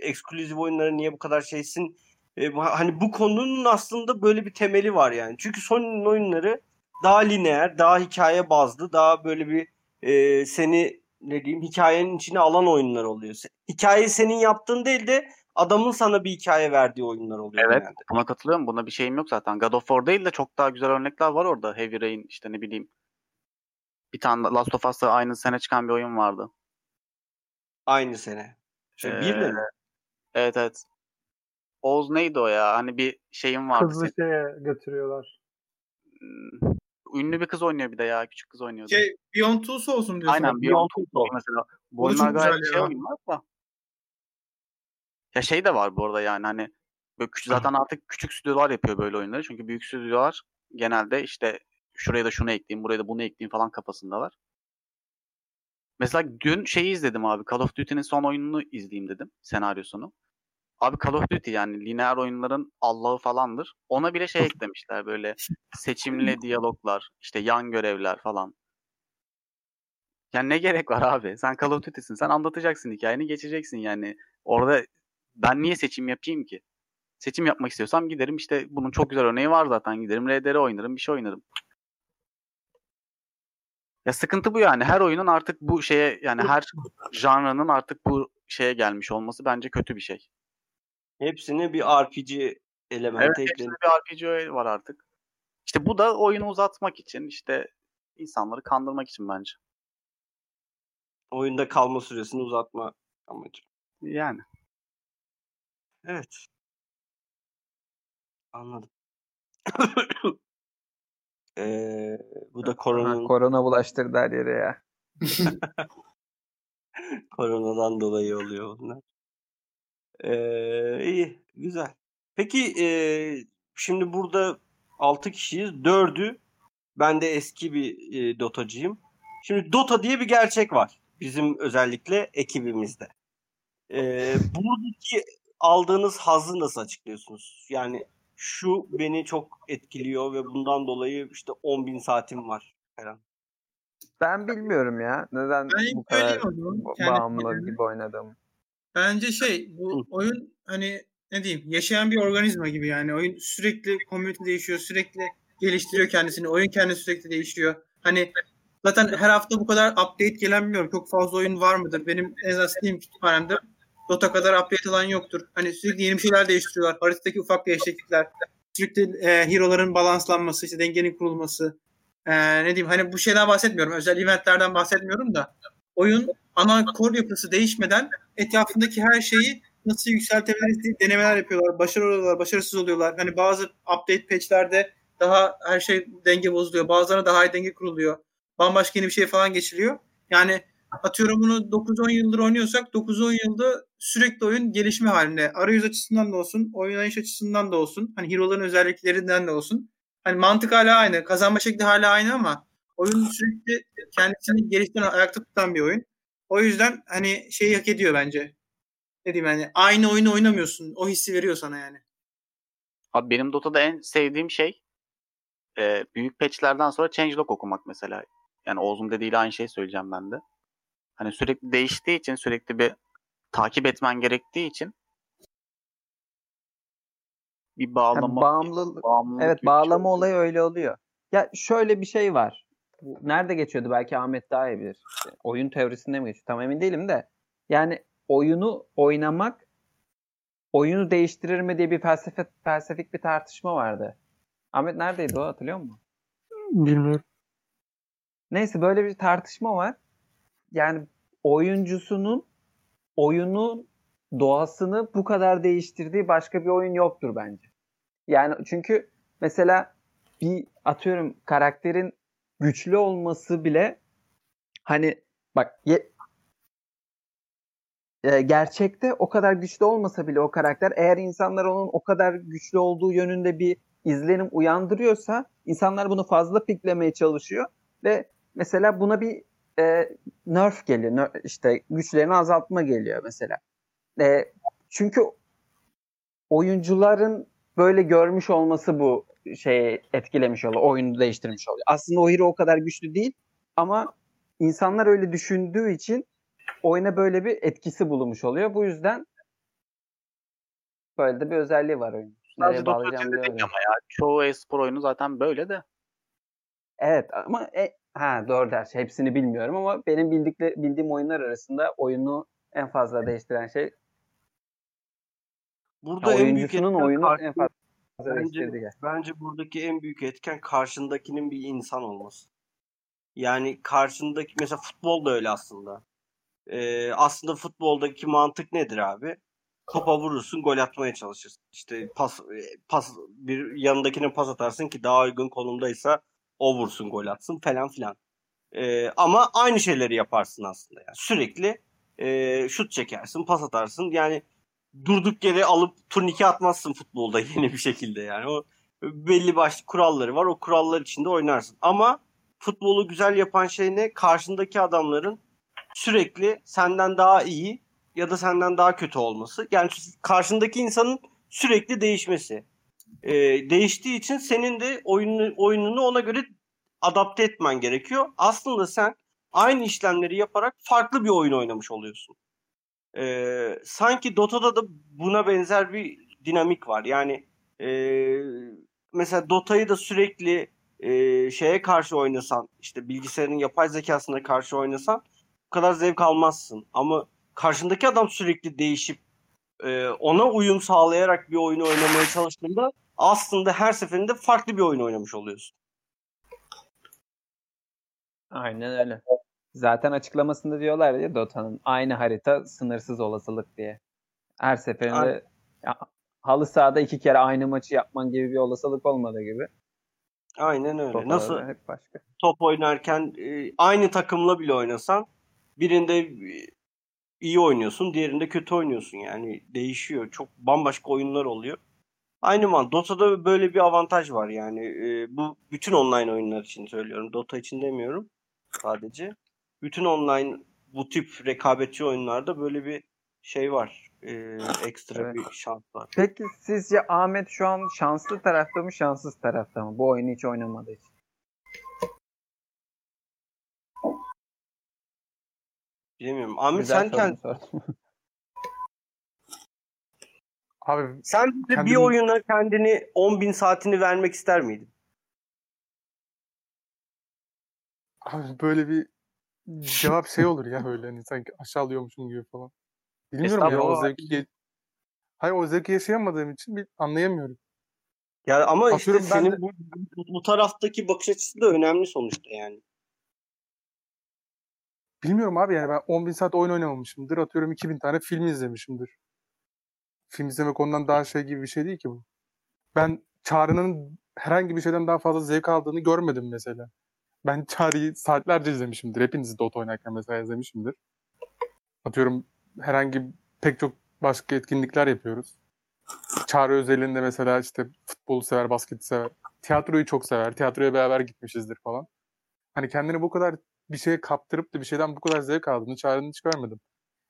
ekskluzif oyunlara niye bu kadar şeysin? E, hani bu konunun aslında böyle bir temeli var yani. Çünkü Sony'nin oyunları daha lineer, daha hikaye bazlı, daha böyle bir e, seni ne diyeyim hikayenin içine alan oyunlar oluyor. Hikayeyi senin yaptığın değil de adamın sana bir hikaye verdiği oyunlar oluyor Evet genelde. buna katılıyorum. Buna bir şeyim yok zaten. God of War değil de çok daha güzel örnekler var orada. Heavy Rain işte ne bileyim. Bir tane Last of Us'ta aynı sene çıkan bir oyun vardı. Aynı sene. Şey, Ee, bir de mi? Evet evet. Oğuz neydi o ya? Hani bir şeyim vardı. Hızlı senin. şeye götürüyorlar. Hmm, ünlü bir kız oynuyor bir de ya. Küçük kız oynuyordu. Şey Beyond Two Souls'un diyorsun. Aynen Beyond Two Souls mesela. Bu oyunlar gayet şey ya. oyunlar da. Ya şey de var bu arada yani hani böyle küçük, zaten artık küçük stüdyolar yapıyor böyle oyunları. Çünkü büyük stüdyolar genelde işte şuraya da şunu ekleyeyim, buraya da bunu ekleyeyim falan kafasındalar. Mesela dün şeyi izledim abi. Call of Duty'nin son oyununu izleyeyim dedim. Senaryosunu. Abi Call of Duty yani lineer oyunların Allah'ı falandır. Ona bile şey eklemişler böyle seçimli diyaloglar, işte yan görevler falan. Yani ne gerek var abi? Sen Call of Duty'sin. Sen anlatacaksın hikayeni, geçeceksin yani. Orada ben niye seçim yapayım ki? Seçim yapmak istiyorsam giderim işte bunun çok güzel örneği var zaten. Giderim RDR oynarım, bir şey oynarım. Ya sıkıntı bu yani. Her oyunun artık bu şeye yani her janrının artık bu şeye gelmiş olması bence kötü bir şey. Hepsine bir RPG Evet, elementi hepsinde eklenip bir RPG var artık. İşte bu da oyunu uzatmak için, işte insanları kandırmak için bence. oyunda kalma süresini uzatma amacı. Yani. Evet. Anladım. Ee, bu da Ha, koronanın, korona bulaştırdı her yere ya. koronadan dolayı oluyor bunlar. Ee, iyi, güzel. Peki ee, şimdi burada 6 kişiyiz. 4'ü ben de eski bir e, Dota'cıyım. Şimdi Dota diye bir gerçek var. Bizim özellikle ekibimizde. Ee, buradaki aldığınız hazzı nasıl açıklıyorsunuz? Yani şu beni çok etkiliyor ve bundan dolayı işte 10.000 saatim var falan. Ben bilmiyorum ya. Neden Ben bu kadar bağımlı gibi oynadım. Bence şey bu oyun hani ne diyeyim yaşayan bir organizma gibi yani. Oyun sürekli community değişiyor. Sürekli geliştiriyor kendisini. Oyun kendisi sürekli değişiyor. Hani zaten her hafta bu kadar update gelen bilmiyorum. Çok fazla oyun var mıdır? Benim en azından Steam kütüphanemde Dota kadar update alan yoktur. Hani sürekli yeni bir şeyler değiştiriyorlar. Haritadaki ufak değişiklikler. Sürekli e, hero'ların balanslanması, işte dengenin kurulması. E, ne diyeyim hani bu şeyden bahsetmiyorum. Özel eventlerden bahsetmiyorum da. Oyun ana core yapısı değişmeden etrafındaki her şeyi nasıl yükseltebiliriz diye denemeler yapıyorlar. Başarılı oluyorlar, başarısız oluyorlar. Hani bazı update patchlerde daha her şey denge bozuluyor. Bazılarına daha iyi denge kuruluyor. Bambaşka yeni bir şey falan geçiliyor. Yani atıyorum bunu 9-10 yıldır oynuyorsak 9-10 yılda sürekli oyun gelişme halinde. Arayüz açısından da olsun, oynayış açısından da olsun. Hani hero'ların özelliklerinden de olsun. Hani mantık hala aynı. Kazanma şekli hala aynı ama oyun sürekli kendisini geliştiren, ayakta tutan bir oyun. O yüzden hani şeyi hak ediyor bence. Ne diyeyim yani aynı oyunu oynamıyorsun. O hissi veriyor sana yani. Abi benim Dota'da en sevdiğim şey e, büyük patchlerden sonra changelog okumak mesela. Yani Oğuz'un dediğiyle aynı şeyi söyleyeceğim ben de. Hani sürekli değiştiği için sürekli bir takip etmen gerektiği için bir bağlama, bağımlılık- bağımlılık Evet şey bağlama olayı öyle oluyor. Ya şöyle bir şey var. Bu Nerede geçiyordu belki Ahmet daha iyi bilir. İşte oyun teorisinde mi geçiyor? Tam emin değilim de. Yani oyunu oynamak oyunu değiştirir mi diye bir felsefe, felsefik bir tartışma vardı. Ahmet neredeydi o hatırlıyor musun? Bilmiyorum. Neyse böyle bir tartışma var. Yani oyuncusunun oyunun doğasını bu kadar değiştirdiği başka bir oyun yoktur bence. Yani çünkü mesela bir atıyorum karakterin güçlü olması bile hani bak ye- e, gerçekte o kadar güçlü olmasa bile o karakter eğer insanlar onun o kadar güçlü olduğu yönünde bir izlenim uyandırıyorsa insanlar bunu fazla piklemeye çalışıyor ve mesela buna bir e, nerf geliyor. Ner- işte güçlerini azaltma geliyor mesela. E, çünkü oyuncuların böyle görmüş olması bu şeyi etkilemiş oluyor. Oyunu değiştirmiş oluyor. Aslında o hero o kadar güçlü değil ama insanlar öyle düşündüğü için oyuna böyle bir etkisi bulunmuş oluyor. Bu yüzden böyle de bir özelliği var oyunun. Nereye Sadece Dota dedik bilemedim. ama ya. Çoğu e-spor oyunu zaten böyle de. Evet ama e, ha doğru ders. Hepsini bilmiyorum ama benim bildikle, bildiğim oyunlar arasında oyunu en fazla değiştiren şey Burada ya en büyük oyuncusunun oyunu en fazla Bence, bence buradaki en büyük etken karşındakinin bir insan olması. Yani karşındaki mesela futbol da öyle aslında. Ee, aslında futboldaki mantık nedir abi? Topa vurursun, gol atmaya çalışırsın. İşte pas pas bir yanındakine pas atarsın ki daha uygun konumdaysa O vursun gol atsın falan filan. E, ama aynı şeyleri yaparsın aslında. Yani sürekli e, şut çekersin, pas atarsın. Yani durduk yere alıp turnike atmazsın futbolda yeni bir şekilde yani. O belli başlı kuralları var. O kurallar içinde oynarsın. Ama futbolu güzel yapan şey ne? Karşındaki adamların sürekli senden daha iyi ya da senden daha kötü olması. Yani karşındaki insanın sürekli değişmesi. Ee, değiştiği için senin de oyunu, oyununu ona göre adapte etmen gerekiyor. Aslında sen aynı işlemleri yaparak farklı bir oyun oynamış oluyorsun. Ee, sanki Dota'da da buna benzer bir dinamik var. Yani e, mesela Dota'yı da sürekli e, şeye karşı oynasan, işte bilgisayarın yapay zekasına karşı oynasan bu kadar zevk almazsın. Ama karşındaki adam sürekli değişip e, ona uyum sağlayarak bir oyunu oynamaya çalıştığında aslında her seferinde farklı bir oyun oynamış oluyorsun. Aynen öyle. Zaten açıklamasında diyorlar ya Dota'nın aynı harita sınırsız olasılık diye. Her seferinde ya, halı sahada iki kere aynı maçı yapman gibi bir olasılık olmadığı gibi. Aynen öyle. Top Nasıl hep başka. top oynarken e, aynı takımla bile oynasan birinde e, iyi oynuyorsun, diğerinde kötü oynuyorsun. Yani değişiyor. Çok bambaşka oyunlar oluyor. Aynı man. Dota'da böyle bir avantaj var yani. E, bu bütün online oyunlar için söylüyorum. Dota için demiyorum sadece. Bütün online bu tip rekabetçi oyunlarda böyle bir şey var. E, ekstra evet. bir şans var. Peki sizce Ahmet şu an şanslı tarafta mı şanssız tarafta mı? Bu oyunu hiç oynamadığı için. Bilmiyorum. Ahmet Güzel sen kendi... Abi sen kendim... bir oyuna kendini 10 bin saatini vermek ister miydin? Abi böyle bir cevap şey olur ya öyle hani sanki aşağılıyormuşum gibi falan. Bilmiyorum ya o zevki Hayır o zevki yaşayamadığım için bir anlayamıyorum. Ya ama Atıyorum işte senin de... bu, bu taraftaki bakış açısı da önemli sonuçta yani. Bilmiyorum abi yani ben 10 bin saat oyun oynamamışımdır. Atıyorum 2000 tane film izlemişimdir. Film izlemek ondan daha şey gibi bir şey değil ki bu. Ben Çağrı'nın herhangi bir şeyden daha fazla zevk aldığını görmedim mesela. Ben Çağrı'yı saatlerce izlemişimdir. Hepinizi Dota oynarken mesela izlemişimdir. Atıyorum herhangi pek çok başka etkinlikler yapıyoruz. Çağrı özelinde mesela işte futbolu sever, basketi sever. Tiyatroyu çok sever. Tiyatroya beraber gitmişizdir falan. Hani kendini bu kadar bir şeye kaptırıp da bir şeyden bu kadar zevk aldığını Çağrı'nın hiç görmedim.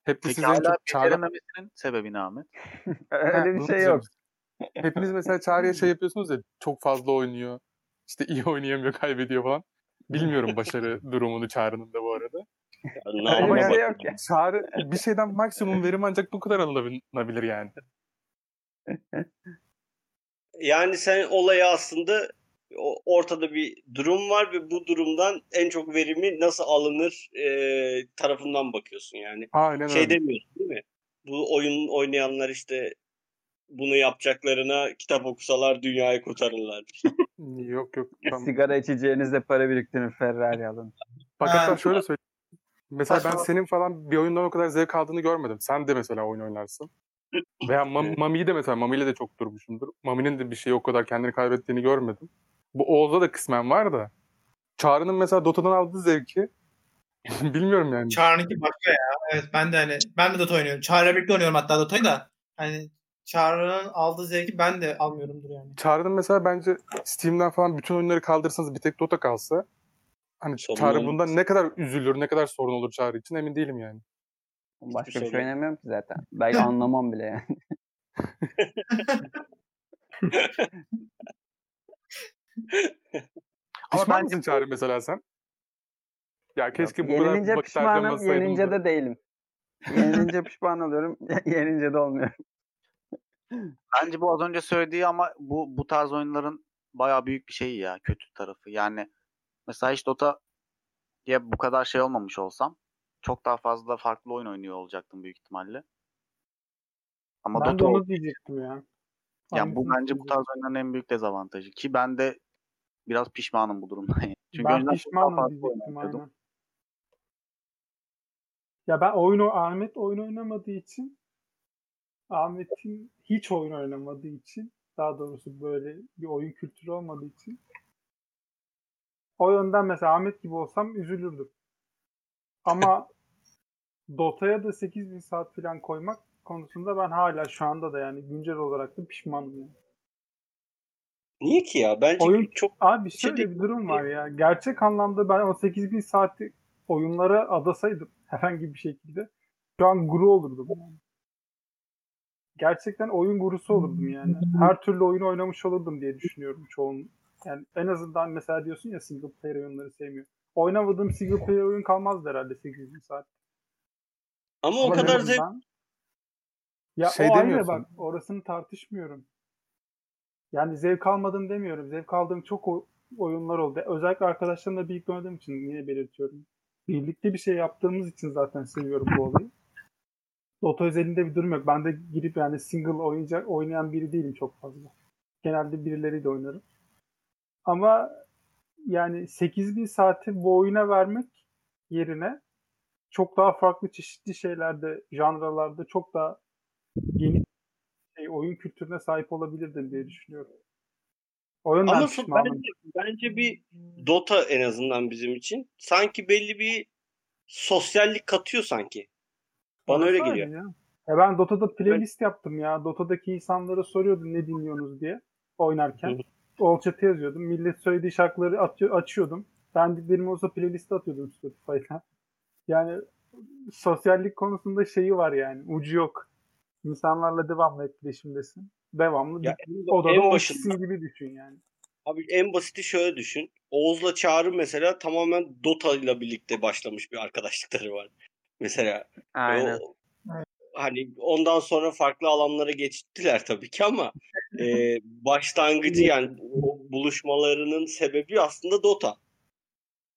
Hep Peki sizin hala çok Çağrı... sebebi Ahmet? Öyle bir şey yok. Hepiniz mesela Çağrı'ya şey yapıyorsunuz ya çok fazla oynuyor. İşte iyi oynayamıyor, kaybediyor falan. Bilmiyorum başarı durumunu Çağrı'nın da bu arada. Ama yani yok ya. Çağrı bir şeyden maksimum verim ancak bu kadar alınabilir yani. Yani sen olayı aslında ortada bir durum var ve bu durumdan en çok verimi nasıl alınır e, tarafından bakıyorsun yani. Aynen şey öyle. demiyorsun değil mi? Bu oyun oynayanlar işte bunu yapacaklarına kitap okusalar dünyayı kurtarırlar. yok yok. Tamam. Sigara içeceğinizde para biriktirin Ferrari alın. Bak hatta şöyle söyleyeyim. Mesela ben senin falan bir oyundan o kadar zevk aldığını görmedim. Sen de mesela oyun oynarsın. Veya Mam- Mami'yi de mesela Mami'yle de çok durmuşumdur. Mami'nin de bir şey o kadar kendini kaybettiğini görmedim. Bu Oğuz'da da kısmen var da. Çağrı'nın mesela Dota'dan aldığı zevki bilmiyorum yani. Çağrı'nınki başka ya. Evet ben de hani ben de Dota oynuyorum. Çağrı'yla birlikte oynuyorum hatta Dota'yı da. Hani Çağrı'nın aldığı zevki ben de almıyorumdur yani. Çağrı'nın mesela bence Steam'den falan bütün oyunları kaldırsanız bir tek Dota kalsa hani sorun Çağrı olmaz. bundan ne kadar üzülür, ne kadar sorun olur Çağrı için emin değilim yani. Başka bir şey oynamıyorum ki zaten. Belki anlamam bile yani. Ama Pişman mısın Çağrı mesela sen? Ya keşke bu kadar vakit pişmanım, yenince de değilim. Yenilince pişman oluyorum, yenince de olmuyor. Bence bu az önce söylediği ama bu bu tarz oyunların bayağı büyük bir şey ya kötü tarafı. Yani mesela hiç Dota diye bu kadar şey olmamış olsam çok daha fazla farklı oyun oynuyor olacaktım büyük ihtimalle. Ama ben Dota de onu diyecektim ya. Yani bu bence bu tarz oyunların en büyük dezavantajı. Ki ben de biraz pişmanım bu durumdan. Çünkü ben pişmanım diyecektim aynen. Ya ben oyunu Ahmet oyun oynamadığı için Ahmet'in hiç oyun oynamadığı için daha doğrusu böyle bir oyun kültürü olmadığı için O yönden mesela Ahmet gibi olsam üzülürdüm. Ama Dota'ya da 8000 saat falan koymak konusunda ben hala şu anda da yani güncel olarak da pişmanım. Yani. Niye ki ya? Bence Oyun çok Abi şey şöyle değil. bir durum var ya. Gerçek anlamda ben o 8000 saati oyunlara adasaydım herhangi bir şekilde şu an guru olurdum. Gerçekten oyun gurusu olurdum yani. Her türlü oyunu oynamış olurdum diye düşünüyorum çoğun. Yani en azından mesela diyorsun ya single player oyunları sevmiyor. Oynamadığım single player oyun kalmazdı herhalde 8000 saat. ama o Ama en kadar zevk azından- Ya Şey o ayrı demiyorsun. bak orasını tartışmıyorum. Yani zevk almadım demiyorum. Zevk aldığım çok o- oyunlar oldu. Özellikle arkadaşlarımla birlikte oynadığım için yine belirtiyorum. Birlikte bir şey yaptığımız için zaten seviyorum bu olayı. Dota özelinde bir durum yok. Ben de girip yani single oynayacak, oynayan biri değilim çok fazla. Genelde birileriyle oynarım. Ama yani 8000 saati bu oyuna vermek yerine çok daha farklı çeşitli şeylerde, janralarda çok daha geniş şey, oyun kültürüne sahip olabilirdim diye düşünüyorum. O yönden Ama pişmanım. bence, bence bir Dota en azından bizim için sanki belli bir sosyallik katıyor sanki. Bana öyle geliyor. Ya. Ya ben Dota'da playlist yaptım ya. Dota'daki insanlara soruyordum ne dinliyorsunuz diye oynarken. Chat'e yazıyordum. Millet söylediği şarkıları atıyor, açıyordum. Beğendiklerim olsa playlist'e atıyordum Spotify'dan. Yani sosyallik konusunda şeyi var yani. Ucu yok. İnsanlarla devamlı etkileşimdesin. Devamlı Ya bir odada en o başında- kişisin gibi düşün yani. Abi en basiti şöyle düşün. Oğuz'la Çağrı mesela tamamen Dota ile birlikte başlamış bir arkadaşlıkları var. Mesela Aynen. o- hani ondan sonra farklı alanlara geçtiler tabii ki ama e, başlangıcı yani o buluşmalarının sebebi aslında Dota.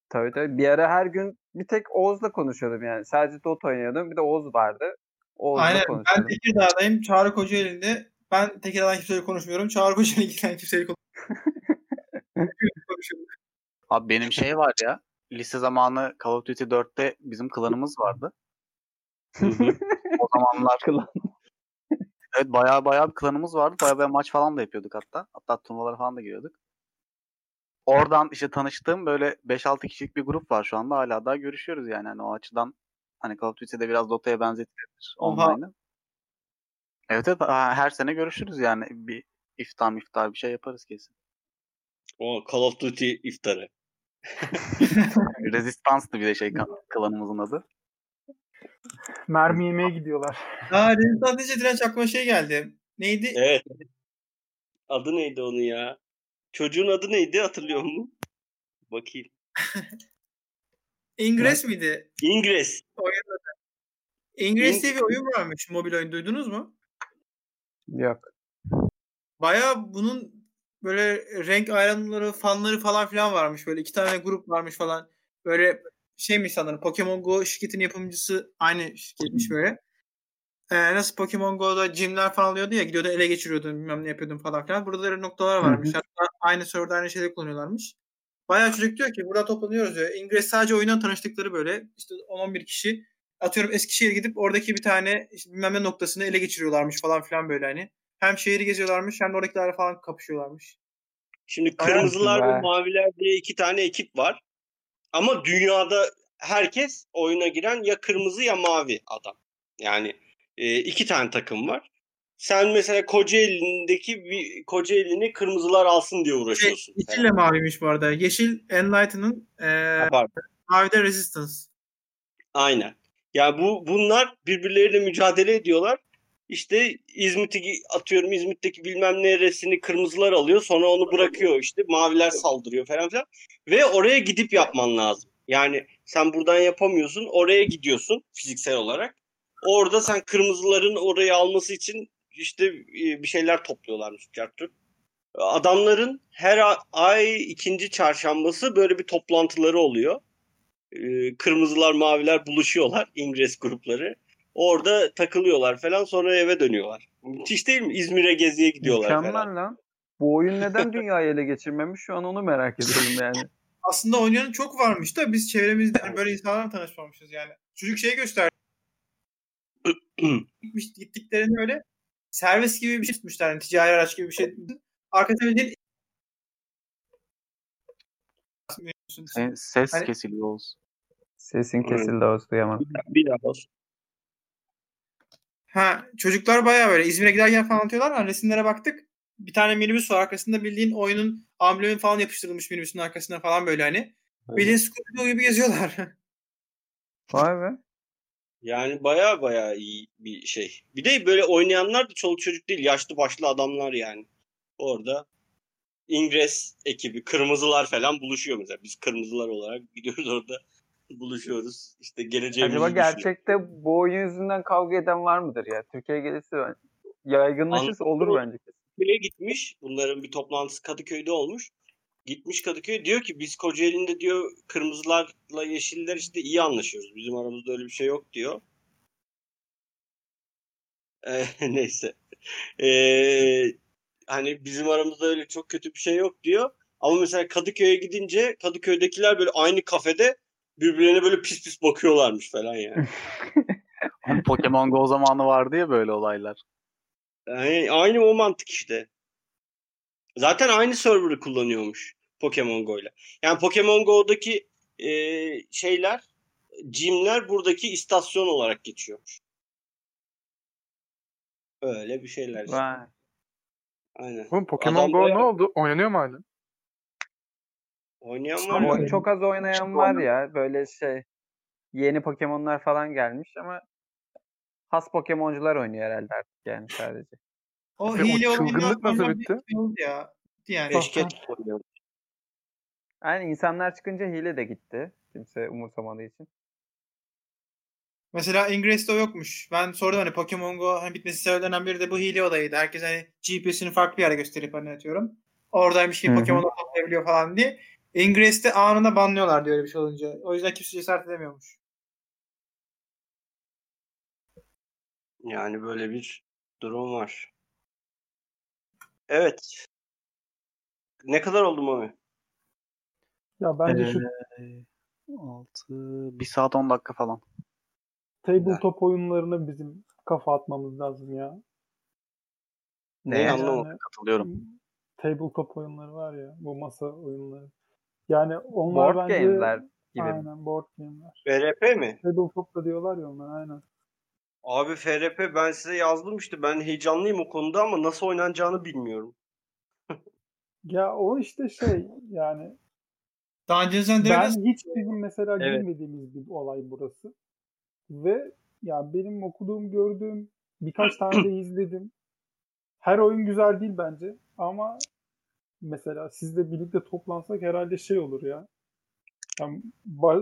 Tabii tabii. Bir ara her gün bir tek Oğuz'la konuşuyordum yani. Sadece Dota oynuyordum. Bir de Oğuz vardı. Oğuz'la Aynen. Ben konuşuyordum. Tekirdağ'dayım. Çağrı Kocaeli'nde. Ben Tekirdağ'dan kimseyle konuşmuyorum. Çağrı Kocaeli'den kimseyle konuşmuyorum. Abi benim şey var ya. Lise zamanı Call of Duty 4'te bizim klanımız vardı. O zamanlar Klan. evet bayağı bayağı bir klanımız vardı. Bayağı bayağı maç falan da yapıyorduk hatta. Hatta turnuvalara falan da giriyorduk. Oradan işte tanıştığım böyle 5-6 kişilik bir grup var şu anda. Hala daha görüşüyoruz yani. Hani o açıdan hani Call of Duty'de biraz Dota'ya benzetilir Oha. online'ı. Evet evet her sene görüşürüz yani. Bir iftar iftar bir şey yaparız kesin. O Call of Duty iftarı. Rezistanstı bir de şey klanımızın adı. Mermi yemeye gidiyorlar. Ha Rezistan deyince direnç aklıma şey geldi. Neydi? Evet. Adı neydi onun ya? Çocuğun adı neydi hatırlıyor musun? Bakayım. Ingress miydi? İngiliz. Ingress diye bir oyun varmış. Mobil oyun duydunuz mu? Yok. Baya bunun böyle renk ayrımları, fanları falan filan varmış. Böyle iki tane grup varmış falan. Böyle şey mi sanırım Pokemon Go şirketin yapımcısı aynı şirketmiş böyle. Ee, nasıl Pokemon Go'da gymler falan alıyordu ya gidiyordu ele geçiriyordun bilmem ne yapıyordun falan filan. Burada da noktalar varmış. Hatta aynı serverda aynı şeyleri kullanıyorlarmış. Bayağı çocuk diyor ki burada toplanıyoruz diyor. Ingress sadece oyundan tanıştıkları böyle işte 10-11 kişi atıyorum Eskişehir'e gidip oradaki bir tane işte bilmem ne noktasını ele geçiriyorlarmış falan filan böyle hani. Hem şehri geziyorlarmış hem de oradakilerle falan kapışıyorlarmış. Şimdi kırmızılar ve maviler diye iki tane ekip var. Ama dünyada herkes oyuna giren ya kırmızı ya mavi adam. Yani e, iki tane takım var. Sen mesela Kocaeli'ndeki bir Kocaeli'ni kırmızılar alsın diye Şey, uğraşıyorsun. yeşille maviymiş bu arada. Yeşil Enlighten'ın e, mavi de Resistance. Aynen. Yani bu bunlar birbirleriyle mücadele ediyorlar. İşte İzmit'i atıyorum İzmit'teki bilmem neresini kırmızılar alıyor. Sonra onu bırakıyor işte maviler saldırıyor falan filan. Ve oraya gidip yapman lazım. Yani sen buradan yapamıyorsun. Oraya gidiyorsun fiziksel olarak. Orada sen kırmızıların orayı alması için işte e, bir şeyler topluyorlarmış. Çarptır. Adamların her ay ikinci çarşambası böyle bir toplantıları oluyor. Ee, kırmızılar maviler buluşuyorlar İngiliz grupları. Orada takılıyorlar falan sonra eve dönüyorlar. Müthiş değil mi? İzmir'e geziye gidiyorlar Mükemmel falan. lan. Bu oyun neden dünyayı ele geçirmemiş şu an onu merak ediyorum yani. Aslında oynayan çok varmış da biz çevremizde hani böyle insanlarla tanışmamışız yani. Çocuk şey gösterdi. Gitmiş, gittiklerini öyle servis gibi bir şey tutmuşlar. Yani ticari araç gibi bir şey. Arkasında bir ses Hani- kesiliyor Oğuz. Sesin kesildi Oğuz duyamadım. Bir daha bas. Ha çocuklar bayağı böyle İzmir'e giderken falan anlatıyorlar. Hani resimlere baktık. Bir tane minibüs var arkasında bildiğin oyunun amblemi falan yapıştırılmış minibüsün arkasına falan böyle hani. Bildiğin Scooby-Doo gibi geziyorlar. Vay be. Yani baya baya iyi bir şey. Bir de böyle oynayanlar da çoluk çocuk değil. Yaşlı başlı adamlar yani. Orada İngiliz ekibi, kırmızılar falan buluşuyor mesela. Biz kırmızılar olarak gidiyoruz orada buluşuyoruz. İşte geleceğimizi Acaba gerçekte bu oyun yüzünden kavga eden var mıdır ya? Türkiye'ye gelirse ben- yaygınlaşırsa olur bence. Kadıköy'e gitmiş. Bunların bir toplantısı Kadıköy'de olmuş. Gitmiş Kadıköy diyor ki biz Kocaeli'nde diyor kırmızılarla yeşiller işte iyi anlaşıyoruz. Bizim aramızda öyle bir şey yok diyor. Ee, neyse. Ee, hani bizim aramızda öyle çok kötü bir şey yok diyor. Ama mesela Kadıköy'e gidince Kadıköy'dekiler böyle aynı kafede birbirlerine böyle pis pis bakıyorlarmış falan yani. Ama Pokemon Go zamanı vardı ya böyle olaylar. Yani aynı o mantık işte. Zaten aynı server'ı kullanıyormuş Pokemon Go'yla. Yani Pokemon Go'daki e, şeyler, gym'ler buradaki istasyon olarak geçiyormuş. Öyle bir şeyler işte. Vay. Aynen. Oğlum Pokemon Adam Go bayağı- ne oldu? Oynanıyor mu hala? Oynayan var mı? çok az oynayan var ya böyle şey yeni Pokemon'lar falan gelmiş ama has Pokemon'cular oynuyor herhalde artık yani sadece. o hile çılgınlık nasıl bitti? ya. Yani. Keşke. Yani insanlar çıkınca hile de gitti. Kimse umursamadığı için. Mesela Ingress'te o yokmuş. Ben sordum hani Pokemon Go hani bitmesi sebeplerinden biri de bu hile olayıydı. Herkes hani GPS'ini farklı bir yere gösterip hani atıyorum. Oradaymış gibi. Pokemon'u toplayabiliyor falan diye. Ingress'te anında banlıyorlar diyor öyle bir şey olunca. O yüzden kimse cesaret edemiyormuş. Yani böyle bir durum var. Evet. Ne kadar oldu Mami? Ya bence şu Ee, 6 1 saat 10 dakika falan. tabletop oyunlarına bizim kafa atmamız lazım ya. Neyi Ne? anlamadım. Katılıyorum. Tabletop oyunları var ya. Bu masa oyunları. Yani onlar Board bence game'ler gibi. aynen board game'ler. FRP mi? Tabletop da diyorlar ya onlar aynen. Abi FRP ben size yazdım işte. Ben heyecanlıyım o konuda ama nasıl oynanacağını bilmiyorum. Ya o işte şey yani Dungeons and ben Dragons hiç bizim mesela Evet. girmediğimiz bir olay burası. Ve ya benim okuduğum, gördüğüm birkaç tane de izledim. Her oyun güzel değil bence ama mesela sizle birlikte toplansak herhalde şey olur ya. Yani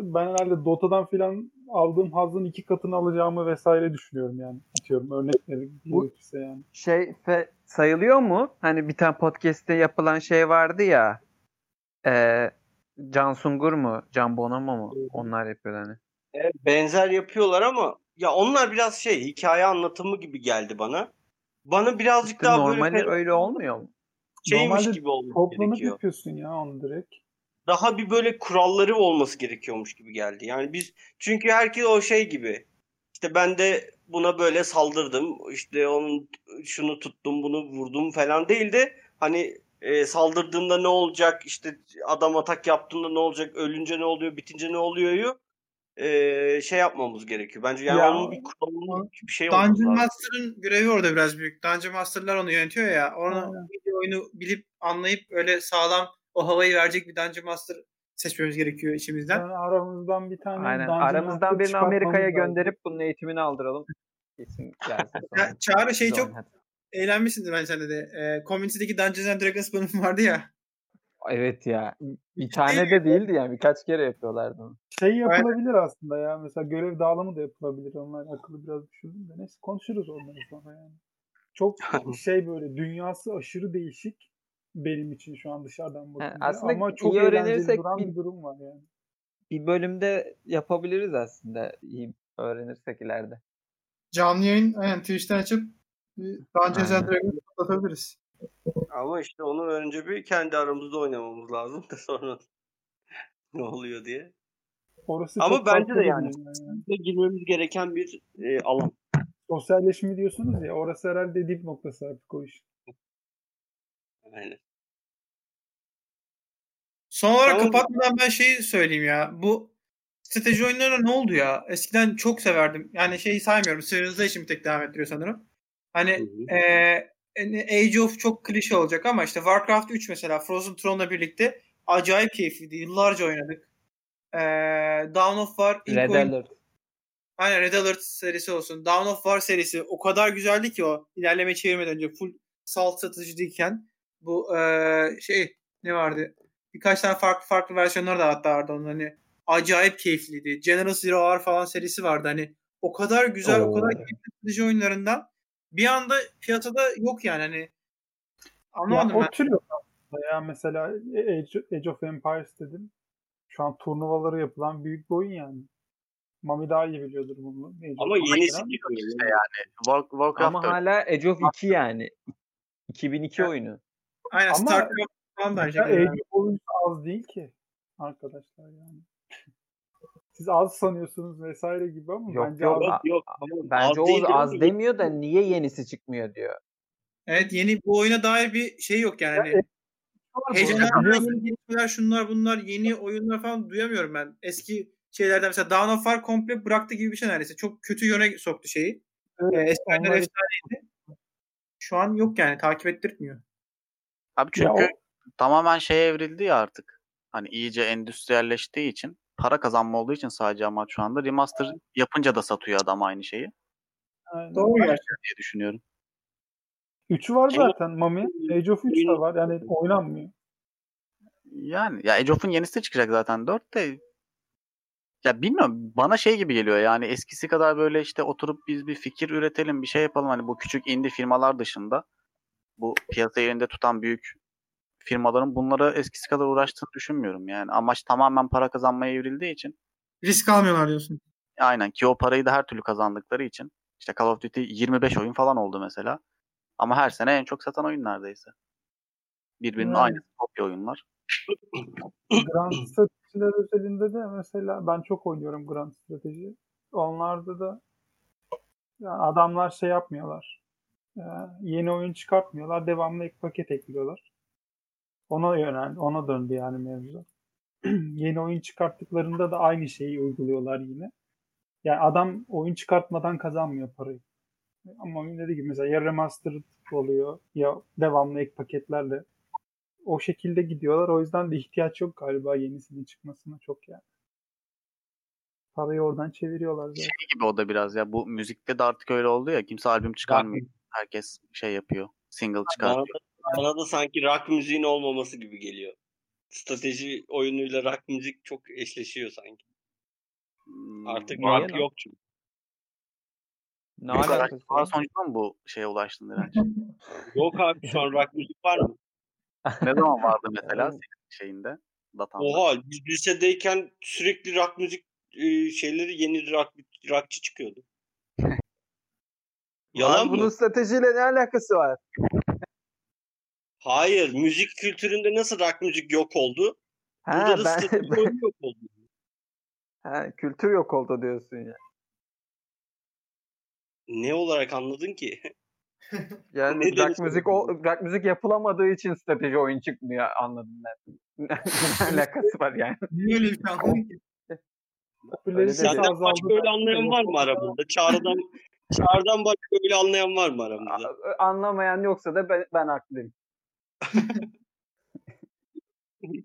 ben herhalde Dota'dan filan aldığım hazın iki katını alacağımı vesaire düşünüyorum yani. Atıyorum örnekleri Bu- gerekirse yani. Şey fe- sayılıyor mu? Hani bir tane podcast'te yapılan şey vardı ya. E, Can Sungur mu? Can Bonomo mu? Onlar yapıyor hani. Evet, benzer yapıyorlar ama ya onlar biraz şey hikaye anlatımı gibi geldi bana. Bana birazcık İşte daha normali böyle öyle olmuyor mu? Şeymiş Normalde gibi olması Toplanıp gerekiyor. yapıyorsun ya onu direkt. Daha bir böyle kuralları olması gerekiyormuş gibi geldi. Yani biz çünkü herkes o şey gibi. İşte ben de buna böyle saldırdım. İşte onun şunu tuttum, bunu vurdum falan değil de hani e, saldırdığında ne olacak? İşte adam atak yaptığında ne olacak? Ölünce ne oluyor? Bitince ne oluyor? E, şey yapmamız gerekiyor. Bence yani Ya, onun bir kuralı bir şey olması Dungeon. Master'ın görevi orada biraz büyük. Dungeon Master'lar onu yönetiyor ya. Onu bir oyunu bilip anlayıp öyle sağlam o havayı verecek bir Dungeon Master seçmemiz gerekiyor içimizden. Yani aramızdan bir tane Aynen. Dungeon Aramızdan Master birini Amerika'ya gönderip bunun eğitimini aldıralım. Ya, Çağrı şey çok eğlenmişsindir ben sende de. E, Community'deki Dungeons and Dragons bölümü vardı ya. Evet ya. Bir tane de değildi yani. Birkaç kere yapıyorlardı onu. Şey yapılabilir aslında ya. Mesela görev dağılımı da yapılabilir. Onlar akıllı biraz düşündüm de. Neyse konuşuruz onları sonra yani. Çok şey böyle dünyası aşırı değişik benim için şu an dışarıdan bakınca. aslında Ama çok iyi öğrenirsek duran bir- bir durum var yani. Bir bölümde yapabiliriz aslında. İyi öğrenirsek ileride. Canlı yayın aynen Twitch'ten açıp bir Dungeons and Aynen. Dragons patlatabiliriz. Ama işte onu önce bir kendi aramızda oynamamız lazım da sonra ne oluyor diye. Orası Ama bence de yani. yani. Girmemiz gereken bir e, alan. Sosyalleşme diyorsunuz ya. Orası herhalde dip noktası artık o iş. Aynen. Son olarak Tamam. kapatmadan ben şeyi söyleyeyim ya. Bu strateji oyunlarına ne oldu ya? Eskiden çok severdim. Yani şeyi saymıyorum. Civilization bir tek devam ettiriyor sanırım. Hani Hı hı. eee, hani Age of çok klişe olacak ama işte Warcraft 3 mesela Frozen Throne'la birlikte acayip keyifliydi. Yıllarca oynadık. Eee Dawn of War ilk Red oyun- Alert. Aynen Red Alert serisi olsun. Dawn of War serisi o kadar güzeldi ki o ilerleme çevirmeden önce full salt satıcıdayken bu eee, şey ne vardı? Birkaç tane farklı farklı versiyonları da hatta vardı onun hani acayip keyifliydi. General Zero Hour falan serisi vardı hani o kadar güzel o kadar Oo. keyifli oyunlarından bir anda piyasada yok yani hani Ya anlamadım o ben. tür yok aslında ya. Mesela Age, Age of Empires dedim. Şu an turnuvaları yapılan büyük bir oyun yani. Mami daha iyi biliyordur bunu. Age Ama yenisi çıkmıyor. İşte yani War, Warcraft Ama hala Age of 2 yani. 2002 Ya. oyunu. Aynen Ama- StarCraft falan bence. Ya yani. Age of oyuncusu az değil ki arkadaşlar yani. Siz az sanıyorsunuz vesaire gibi ama Yok, bence yok. az. Yok yok. Tamam. Bence değil Oğuz az demiyor da niye yenisi çıkmıyor diyor. Evet yeni bu oyuna dair bir şey yok yani. Ya, Hani yeni gelişmeler şunlar bunlar yeni oyunlar falan duyamıyorum ben. Eski şeylerden mesela Dawn of War komple bıraktı gibi bir şey neredeyse. Çok kötü yöne soktu şeyi. Evet, Ee, Eskiler onları- efsaneydi. Şu an yok yani takip ettirtmiyor. Abi Ya çünkü tamamen şeye evrildi ya artık. Hani iyice endüstriyelleştiği için para kazanma olduğu için sadece amaç şu anda remaster yapınca da satıyor adam aynı şeyi Aynen. Doğru gerçekten. diye düşünüyorum. Üçü var zaten Mami. Age of 3 de var. Yani oynanmıyor. Yani ya Age of'un yenisi de çıkacak zaten 4 de ya bilmiyorum bana şey gibi geliyor yani eskisi kadar böyle işte oturup biz bir fikir üretelim bir şey yapalım hani bu küçük indie firmalar dışında bu piyasayı elinde tutan büyük firmaların bunlara eskisi kadar uğraştığını düşünmüyorum yani amaç tamamen para kazanmaya evrildiği için Risk almıyorlar diyorsun. aynen ki o parayı da her türlü kazandıkları için işte Call of Duty 25 oyun falan oldu mesela ama her sene en çok satan oyun neredeyse birbirinin Yani. aynı kopya oyunlar Grand stratejiler özelinde de mesela ben çok oynuyorum Grand strateji. Onlarda da yani adamlar şey yapmıyorlar. Ee, yeni oyun çıkartmıyorlar. Devamlı ek paket ekliyorlar. Ona yönel, ona döndü yani mevzu. yeni oyun çıkarttıklarında da aynı şeyi uyguluyorlar yine. Yani adam oyun çıkartmadan kazanmıyor parayı. Ama oyun dediği gibi mesela ya remastered oluyor ya devamlı ek paketlerle o şekilde gidiyorlar. O yüzden de ihtiyaç yok galiba yenisinin çıkmasına çok yani. Parayı oradan çeviriyorlar zaten. şey gibi o da biraz ya bu müzikte de artık öyle oldu ya kimse albüm çıkarmıyor. Herkes şey yapıyor. Single çıkartıyor. Bana da sanki rock müziğin olmaması gibi geliyor. Strateji oyunuyla rock müzik çok eşleşiyor sanki. Hmm, Artık Niye rock lan? yok çünkü. Ne bu kadar alakası var? sonucunda mı bu şeye ulaştın Direnç? Yok abi şu an rock müzik var mı? ne zaman vardı mesela senin şeyinde? Datanda. Oha biz lisedeyken sürekli rock müzik e, şeyleri yeni rock, rockçı çıkıyordu. Yalan Abi mı? bunun stratejiyle ne alakası var? Hayır. Müzik kültüründe nasıl rock müzik yok oldu? Ha, Burada da ben, strateji oyunu yok oldu. ha, kültür yok oldu diyorsun ya. Ne olarak anladın ki? Yani Ne rock müzik o, rock müzik yapılamadığı için strateji oyun çıkmıyor anladım ben. ne alakası var yani? Niye öyle bir şey anladın ki? Senden başka öyle anlayan var mı aramızda? Çağrı'dan, Çağrı'dan başka öyle anlayan var mı aramızda? Anlamayan yoksa da ben, ben haklıyım.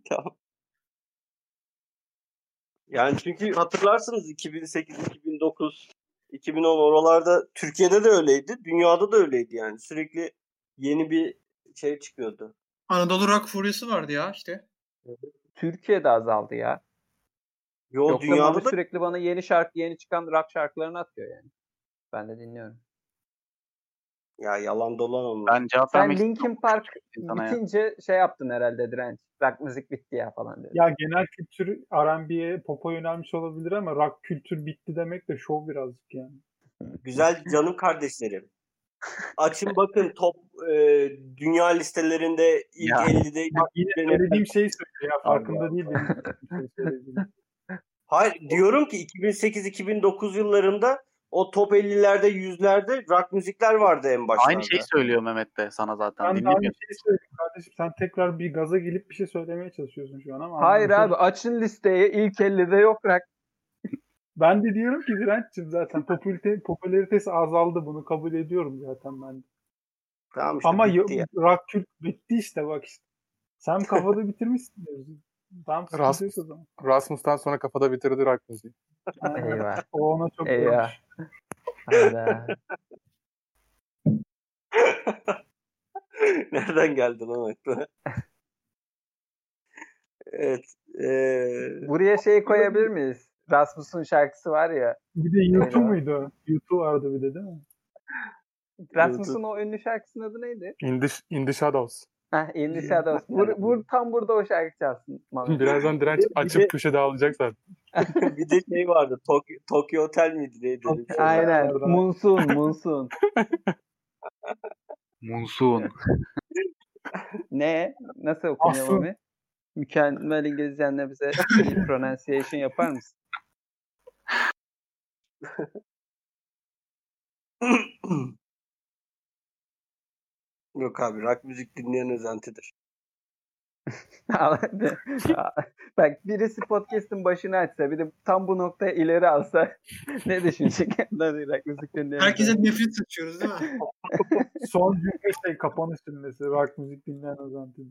Tamam. Yani çünkü hatırlarsınız 2008, 2009, 2010 oralarda Türkiye'de de öyleydi. Dünyada da öyleydi yani. Sürekli yeni bir şey çıkıyordu. Anadolu Rock furyası vardı ya işte. Türkiye'de azaldı ya. Yo Yoksa dünyada da sürekli bana yeni şarkı, yeni çıkan rock şarkılarını atıyor yani. Ben de dinliyorum. Ya yalan dolan onlar. Ben cevap Sen vermek Linkin Park insana ya. bitince şey yaptın herhalde direnç. Rock müzik bitti ya falan dedi. Ya genel kültür R&B'ye pop'a yönelmiş olabilir ama rock kültür bitti demek de şov birazcık yani. Güzel canım kardeşlerim. Açın bakın top e, dünya listelerinde ilk Ya. 50'de Bak yine Benim- söylediğim şeyi söylüyor ya farkında değil benim şey. Hayır diyorum ki 2008-2009 yıllarında o top 50'lerde 100'lerde rock müzikler vardı en başlarda. Aynı şeyi söylüyor Mehmet de sana zaten. Ben de dinlemiyor. aynı şeyi söyleyeyim kardeşim. Sen tekrar bir gaza gelip bir şey söylemeye çalışıyorsun şu an ama. Hayır abi açın listeyi ilk 50'de yok rock. Ben de diyorum ki direnççim zaten. Popülarite, popülaritesi azaldı. Bunu kabul ediyorum zaten ben. de. Tamam işte ama ya. rock kült bitti işte bak işte. Sen kafada bitirmişsin. Tamam Ras- sıkıntı yok o zaman. Rasmus'tan sonra kafada bitirdi rock müziği. Eyvah. O ona çok Eyvah. Nereden geldin lan aklına? evet. Ee, Buraya şey koyabilir miyiz? Rasmus'un şarkısı var ya. Bir de YouTube Eyvah. muydu? YouTube vardı bir de değil mi? Rasmus'un o ünlü şarkısının adı neydi? In the, in the Shadows. Heh, In the Shadows. Vur, vur, tam burada o şarkı çalsın. Mami. Birazdan direnç Bir de- açıp köşede ağlayacak zaten. bir de şey vardı. Tokyo, Tokyo Hotel miydi neydi? şey. Aynen. Orada. Monsoon, Monsoon. Monsoon. Ne? Nasıl okunuyor Mami? Mükemmel İngilizcenle bize bir pronunciation yapar mısın? Yok abi rock müzik dinleyen özentidir. Bak birisi podcast'ın başını açsa bir de tam bu noktaya ileri alsa ne düşünecek? Irak müzik dinleyen. Herkese nefret saçıyoruz değil mi? Son cümle şey kapanış cümlesi. Rock müzik dinleyen özentili.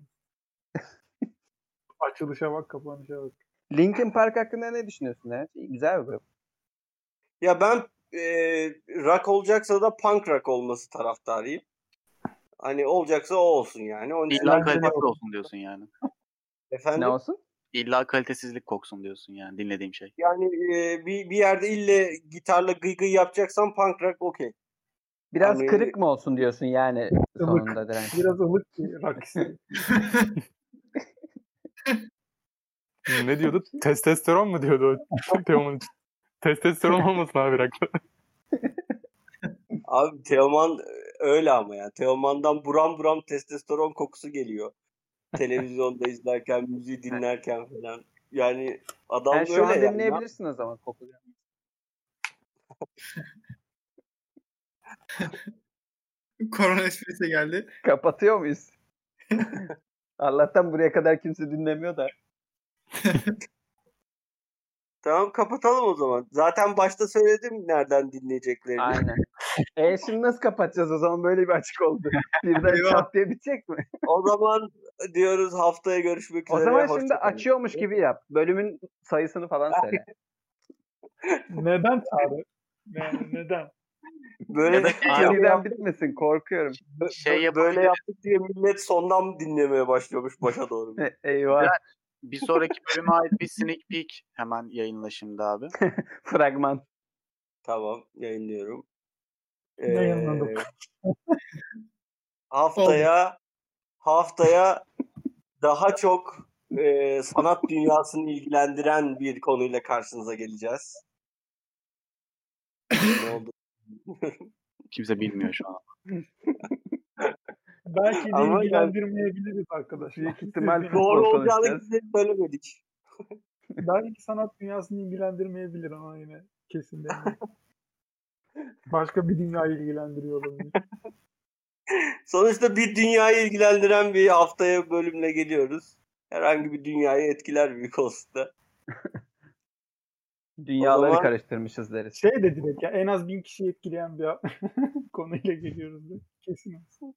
Açılışa bak kapanışa bak. Linkin Park hakkında ne düşünüyorsun? Ya? Güzel bir grup. Ya ben e, rock olacaksa da punk rock olması taraftarıyım. Hani olacaksa o olsun yani. Onun İlla kalitesiz olsun diyorsun yani. efendim Ne olsun? İlla kalitesizlik koksun diyorsun yani dinlediğim şey. yani e, bir, bir yerde ille gitarla gıy gıy yapacaksan punk rock okey. Biraz Hani- kırık mı olsun diyorsun yani sonunda direnç? Biraz ılık rock. Ne diyordu? Testosteron mu diyordu o Teoman için? Testosteron olmasın abi rock'ta. Abi Teoman öyle ama ya. Teoman'dan buram buram testosteron kokusu geliyor. Televizyonda izlerken, müziği dinlerken falan. Yani adam Yani şu an yani. dinleyebilirsin o zaman kokuyu. Korona esprisi geldi. Kapatıyor muyuz? Allah'tan buraya kadar kimse dinlemiyor da. Tamam kapatalım o zaman. Zaten başta söyledim nereden dinleyeceklerini. Aynen. e şimdi nasıl kapatacağız o zaman böyle bir açık oldu. Birden çat diye bitecek mi? O zaman diyoruz haftaya görüşmek O üzere. zaman hoşça şimdi kalın. açıyormuş gibi yap. Bölümün sayısını falan söyle. Neden çağrı? Yani neden? Böyle, Ya böyle, Aniden bitmesin korkuyorum. Şey böyle yapabiliriz. yaptık diye millet sondan dinlemeye başlıyormuş başa doğru. E, Eyvah. Bir sonraki bölüme ait bir sneak peek hemen yayınla şimdi abi. Fragman. Tamam yayınlıyorum. Yayınladım. haftaya haftaya daha çok e, sanat dünyasını ilgilendiren bir konuyla karşınıza geleceğiz. ne oldu? Kimse bilmiyor şu an. Belki de Ama ilgilendirmeyebiliriz arkadaşlar. Büyük ihtimal Doğru olacağını size söylemedik. Belki sanat dünyasını ilgilendirmeyebilir ama yine kesin değil. Başka bir dünyayı ilgilendiriyor olabilir. Sonuçta bir dünyayı ilgilendiren bir haftaya bölümle geliyoruz. Herhangi bir dünyayı etkiler büyük olsun da. Dünyaları zaman- karıştırmışız deriz. Şey de direkt ya en az bin kişi etkileyen bir konuyla geliyoruz. Da. Kesin olsun.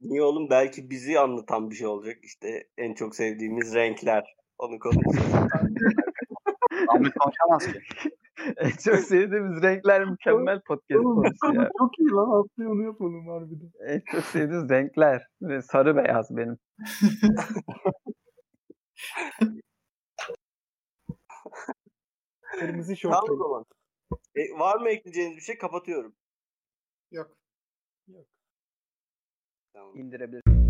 Niye oğlum? Belki bizi anlatan bir şey olacak. İşte en çok sevdiğimiz renkler. Onu konuşacağız. Ahmet konuşamaz ki çok sevdiğimiz renkler mükemmel podcast Oğlum, konusu ya. Çok iyi lan aslında onu yapmadım harbiden. En çok sevdiğimiz renkler. Sarı beyaz benim. Kırmızı şort. Tamam o zaman. E, var mı ekleyeceğiniz bir şey? Kapatıyorum. Yok. Yok. Tamam. İndirebilirim.